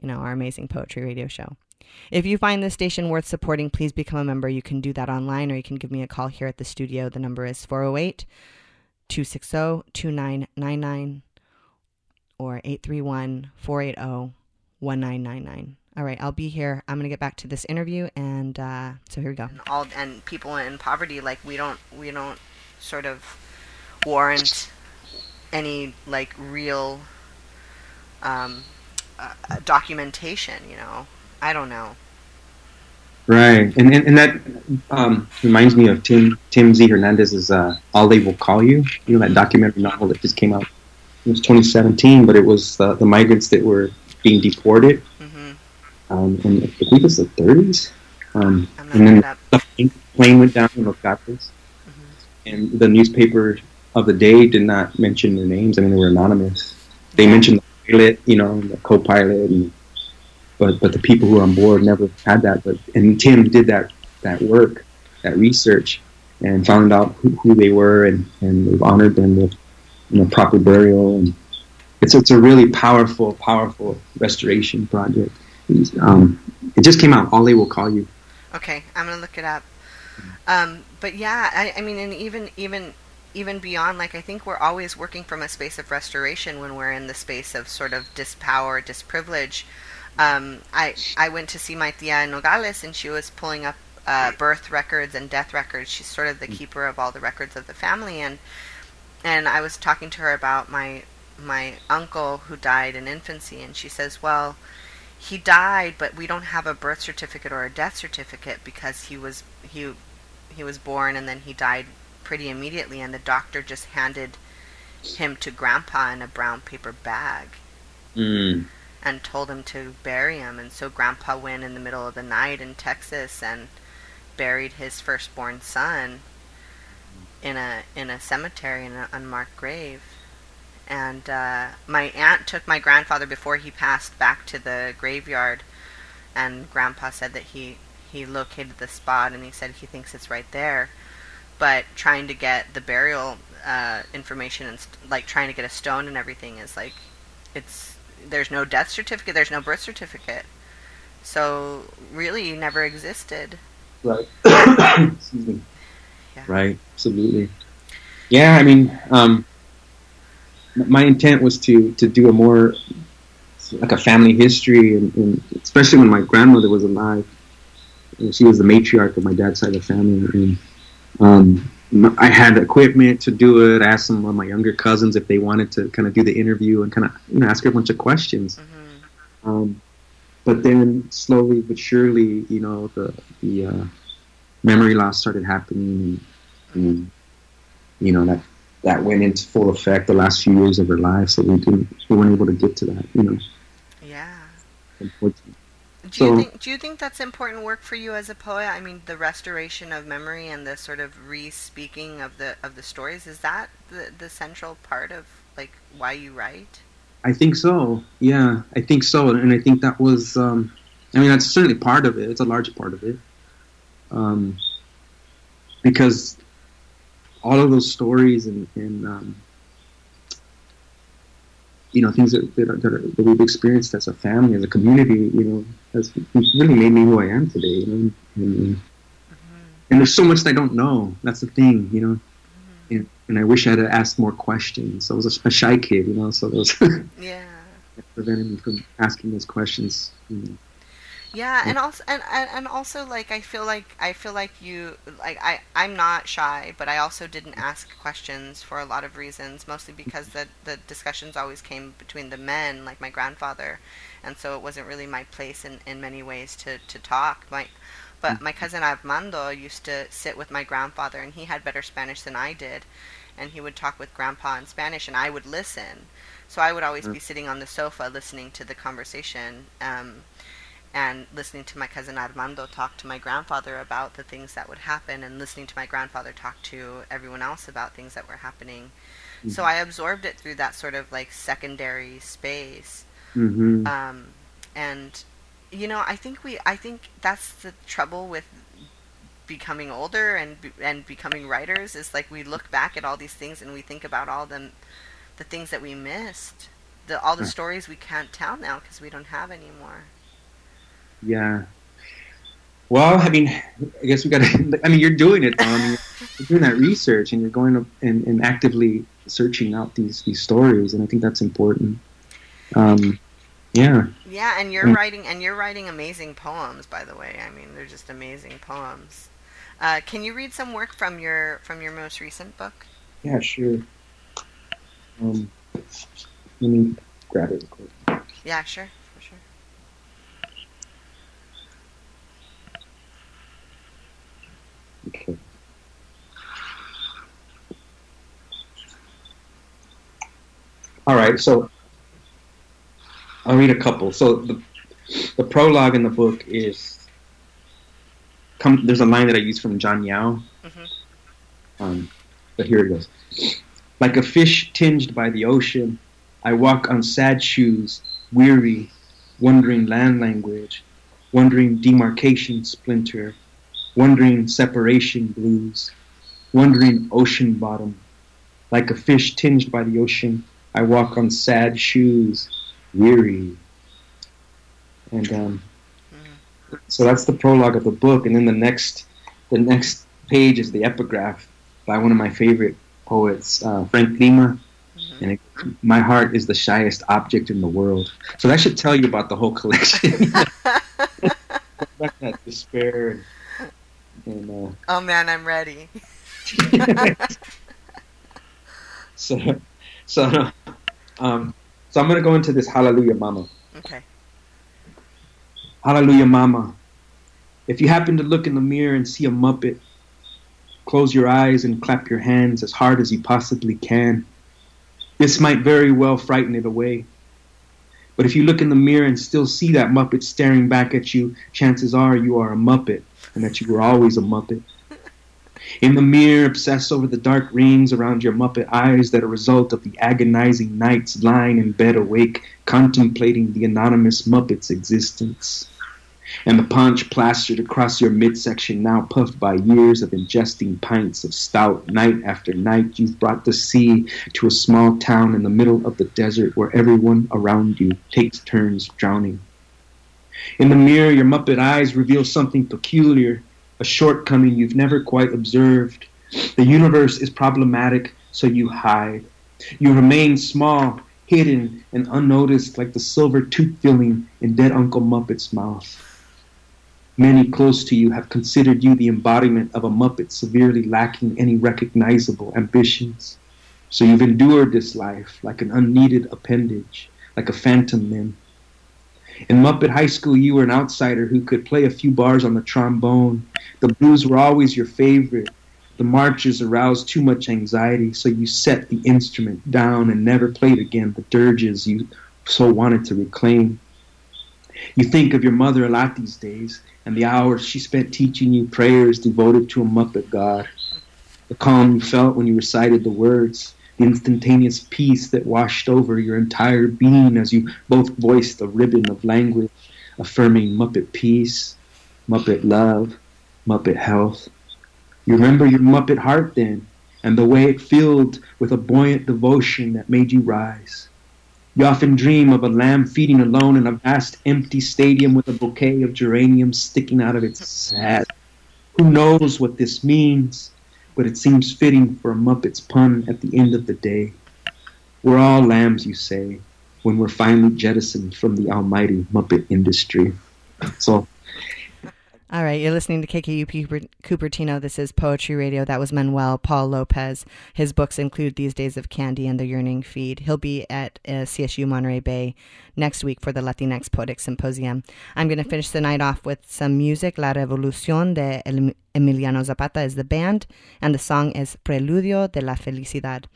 Speaker 2: you know, our amazing poetry radio show. If you find this station worth supporting, please become a member. You can do that online or you can give me a call here at the studio. The number is 408 260 2999 or 831 480 1999. All right, I'll be here. I'm gonna get back to this interview, and uh, so here we go.
Speaker 4: And all and people in poverty, like we don't, we don't sort of warrant any like real um, uh, documentation. You know, I don't know.
Speaker 3: Right, and and, and that um, reminds me of Tim Tim Z Hernandez's uh, "All They Will Call You." You know that documentary novel that just came out. It was 2017, but it was uh, the migrants that were being deported, mm-hmm. um, and I believe it's the 30s. Um, and then the plane went down in Los Gatos, mm-hmm. and the newspaper of the day did not mention their names. I mean, they were anonymous. They mentioned pilot, you know, the co-pilot, and but but the people who are on board never had that. But and Tim did that that work, that research, and found out who, who they were, and and we've honored them with you know proper burial, and it's it's a really powerful powerful restoration project. Um, it just came out. All They will call you.
Speaker 4: Okay, I'm gonna look it up. Um, but yeah, I, I mean, and even even even beyond like I think we're always working from a space of restoration when we're in the space of sort of dispower, disprivilege. Um, I I went to see my tia in Nogales and she was pulling up uh, birth records and death records. She's sort of the mm. keeper of all the records of the family and and I was talking to her about my my uncle who died in infancy and she says, "Well,
Speaker 2: he died, but we don't have a birth certificate or a death certificate because he was he he was born and then he died pretty immediately, and the doctor just handed him to Grandpa in a brown paper bag.
Speaker 3: Mm.
Speaker 2: And told him to bury him, and so Grandpa went in the middle of the night in Texas and buried his firstborn son in a in a cemetery in an unmarked grave and uh, my aunt took my grandfather before he passed back to the graveyard and grandpa said that he he located the spot and he said he thinks it's right there but trying to get the burial uh, information and st- like trying to get a stone and everything is like it's there's no death certificate there's no birth certificate. So really never existed.
Speaker 3: Right. Excuse me.
Speaker 2: Yeah.
Speaker 3: right. Absolutely. Yeah i mean um my intent was to to do a more like a family history and, and especially when my grandmother was alive. She was the matriarch of my dad's side of the family. And um I had equipment to do it. I asked some of my younger cousins if they wanted to kind of do the interview and kind of you know ask her a bunch of questions.
Speaker 2: hmm
Speaker 3: Um, but then slowly but surely, you know, the the uh, memory loss started happening, and, and you know that that went into full effect the last few years of her life. So we didn't, we weren't able to get to that, you know.
Speaker 2: yeah
Speaker 3: Unfortunately.
Speaker 2: Do you think do you think that's important work for you as a poet? I mean, the restoration of memory and the sort of re-speaking of the of the stories is that the the central part of like why you write?
Speaker 3: I think so. Yeah, I think so, and I think that was. Um, I mean, that's certainly part of it. It's a large part of it, um, because all of those stories and, and um, you know things that that, are, that, are, that we've experienced as a family, as a community, you know, has really made me who I am today. You know, and, and mm-hmm. there's so much that I don't know. That's the thing, you know. Mm-hmm. And, and I wish I had asked more questions. I was a, a shy kid, you know, so those.
Speaker 2: Yeah.
Speaker 3: prevented me from asking those questions. You know.
Speaker 2: Yeah, and also and, and also like I feel like I feel like you like I I'm not shy, but I also didn't ask questions for a lot of reasons, mostly because the the discussions always came between the men, like my grandfather, and so it wasn't really my place in in many ways to to talk. My but my cousin Armando used to sit with my grandfather, and he had better Spanish than I did, and he would talk with grandpa in Spanish, and I would listen. So I would always be sitting on the sofa listening to the conversation. Um, and listening to my cousin Armando talk to my grandfather about the things that would happen and listening to my grandfather talk to everyone else about things that were happening. So I absorbed it through that sort of like secondary space.
Speaker 3: Mm-hmm.
Speaker 2: Um, and you know, I think we I think that's the trouble with becoming older and and becoming writers is like we look back at all these things and we think about all them the things that we missed. The all the stories we can't tell now because we don't have anymore.
Speaker 3: Yeah. Well, I mean, I guess we got to. I mean, you're doing it. Mean, you're doing that research, and you're going up and, and actively searching out these these stories, and I think that's important. Um, yeah.
Speaker 2: Yeah, and you're
Speaker 3: Mm.
Speaker 2: writing and you're writing amazing poems, by the way. I mean, they're just amazing poems. Uh, can you read some work from your from your most recent book?
Speaker 3: Yeah. Sure. Um, let me grab it. Quick.
Speaker 2: Yeah, sure, for sure.
Speaker 3: Okay. All right, so I'll read a couple. So the the prologue in the book is come. There's a line that I use from John Yau,
Speaker 2: Mhm.
Speaker 3: um, but here it goes. Like a fish tinged by the ocean, I walk on sad shoes, weary, wondering land language, wondering demarcation splinter, wondering separation blues, wondering ocean bottom. Like a fish tinged by the ocean, I walk on sad shoes, weary. And um, so that's the prologue of the book, and then the next, the next page is the epigraph by one of my favorite poets, uh, Frank Lima,
Speaker 2: Mhm.
Speaker 3: and it, my heart is the shyest object in the world. So that should tell you about the whole collection. Back that despair and, and
Speaker 2: oh man, I'm ready.
Speaker 3: uh, so so um, so I'm gonna go into this Hallelujah Mama.
Speaker 2: Okay.
Speaker 3: Hallelujah, Mama. If you happen to look in the mirror and see a Muppet, close your eyes and clap your hands as hard as you possibly can. This might very well frighten it away. But if you look in the mirror and still see that Muppet staring back at you, chances are you are a Muppet and that you were always a Muppet. In the mirror, obsess over the dark rings around your Muppet eyes that are a result of the agonizing nights lying in bed awake, contemplating the anonymous Muppet's existence and the paunch plastered across your midsection, now puffed by years of ingesting pints of stout night after night, you've brought the sea to a small town in the middle of the desert where everyone around you takes turns drowning. In the mirror, your Muppet eyes reveal something peculiar, a shortcoming you've never quite observed. The universe is problematic, so you hide. You remain small, hidden, and unnoticed like the silver tooth filling in dead Uncle Muppet's mouth. Many close to you have considered you the embodiment of a Muppet severely lacking any recognizable ambitions. So you've endured this life like an unneeded appendage, like a phantom limb. In Muppet High School, you were an outsider who could play a few bars on the trombone. The blues were always your favorite. The marches aroused too much anxiety, so you set the instrument down and never played again the dirges you so wanted to reclaim. You think of your mother a lot these days, and the hours she spent teaching you prayers devoted to a Muppet God. The calm you felt when you recited the words, the instantaneous peace that washed over your entire being as you both voiced a ribbon of language affirming Muppet peace, Muppet love, Muppet health. You remember your Muppet heart then, and the way it filled with a buoyant devotion that made you rise. You often dream of a lamb feeding alone in a vast empty stadium with a bouquet of geraniums sticking out of its head. Who knows what this means? But it seems fitting for a Muppet's pun at the end of the day. We're all lambs, you say, when we're finally jettisoned from the almighty Muppet industry. So
Speaker 2: all right, you're listening to KKUP Cupertino. This is Poetry Radio. That was Manuel Paul Lopez. His books include These Days of Candy and The Yearning Feed. He'll be at uh, CSU Monterey Bay next week for the Latinx Poetic Symposium. I'm going to finish the night off with some music. La Revolución de Emiliano Zapata is the band, and the song is Preludio de la Felicidad.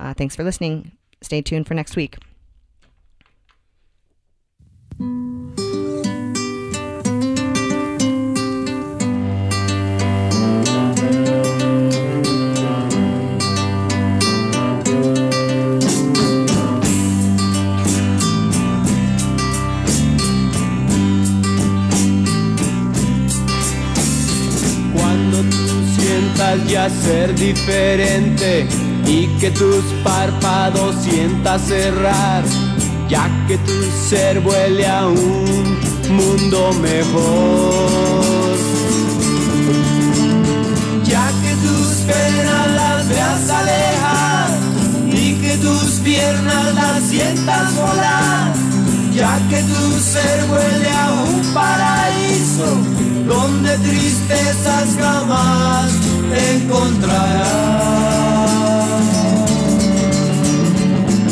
Speaker 2: Uh, thanks for listening. Stay tuned for next week.
Speaker 1: Ya ser diferente y que tus párpados sientas cerrar, ya que tu ser vuele a un mundo mejor. Ya que tus penas las veas alejar y que tus piernas las sientas volar, ya que tu ser vuele a un paraíso donde tristezas jamás encontrarás.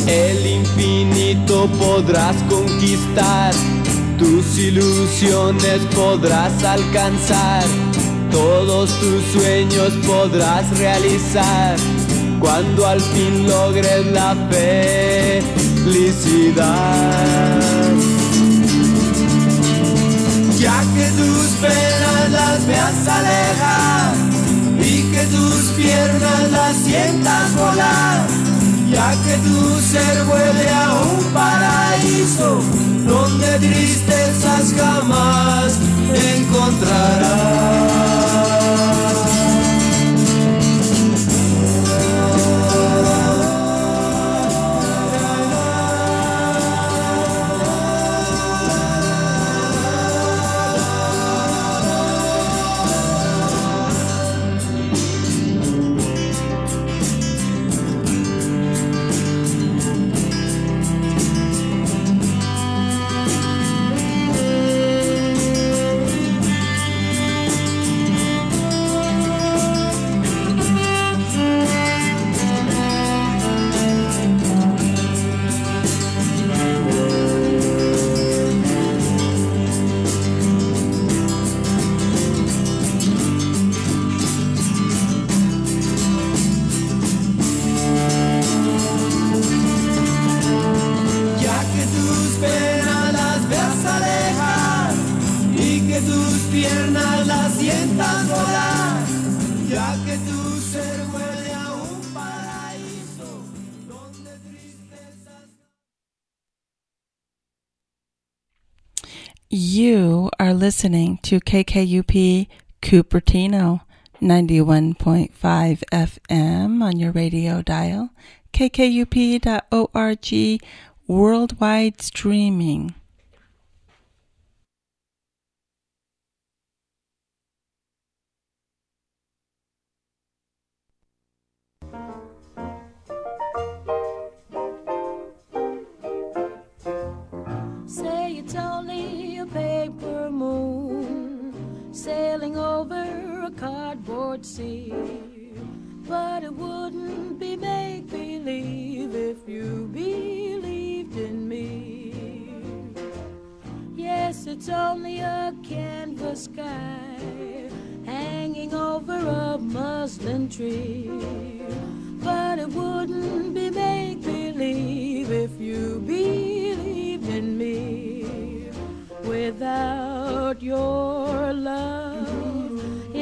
Speaker 1: El infinito podrás conquistar, tus ilusiones podrás alcanzar, todos tus sueños podrás realizar cuando al fin logres la felicidad. Ya que tus penas las veas alejar piernas las sientas volar, ya que tu ser vuele a un paraíso donde tristezas jamás encontrarás.
Speaker 5: You are listening to KKUP Cupertino 91.5 FM on your radio dial, kkup.org, worldwide streaming.
Speaker 6: Cardboard sea. But it wouldn't be make believe if you believed in me. Yes, it's only a canvas sky hanging over a muslin tree. But it wouldn't be make believe if you believed in me. Without your love,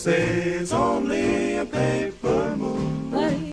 Speaker 7: Say it's only a paper moon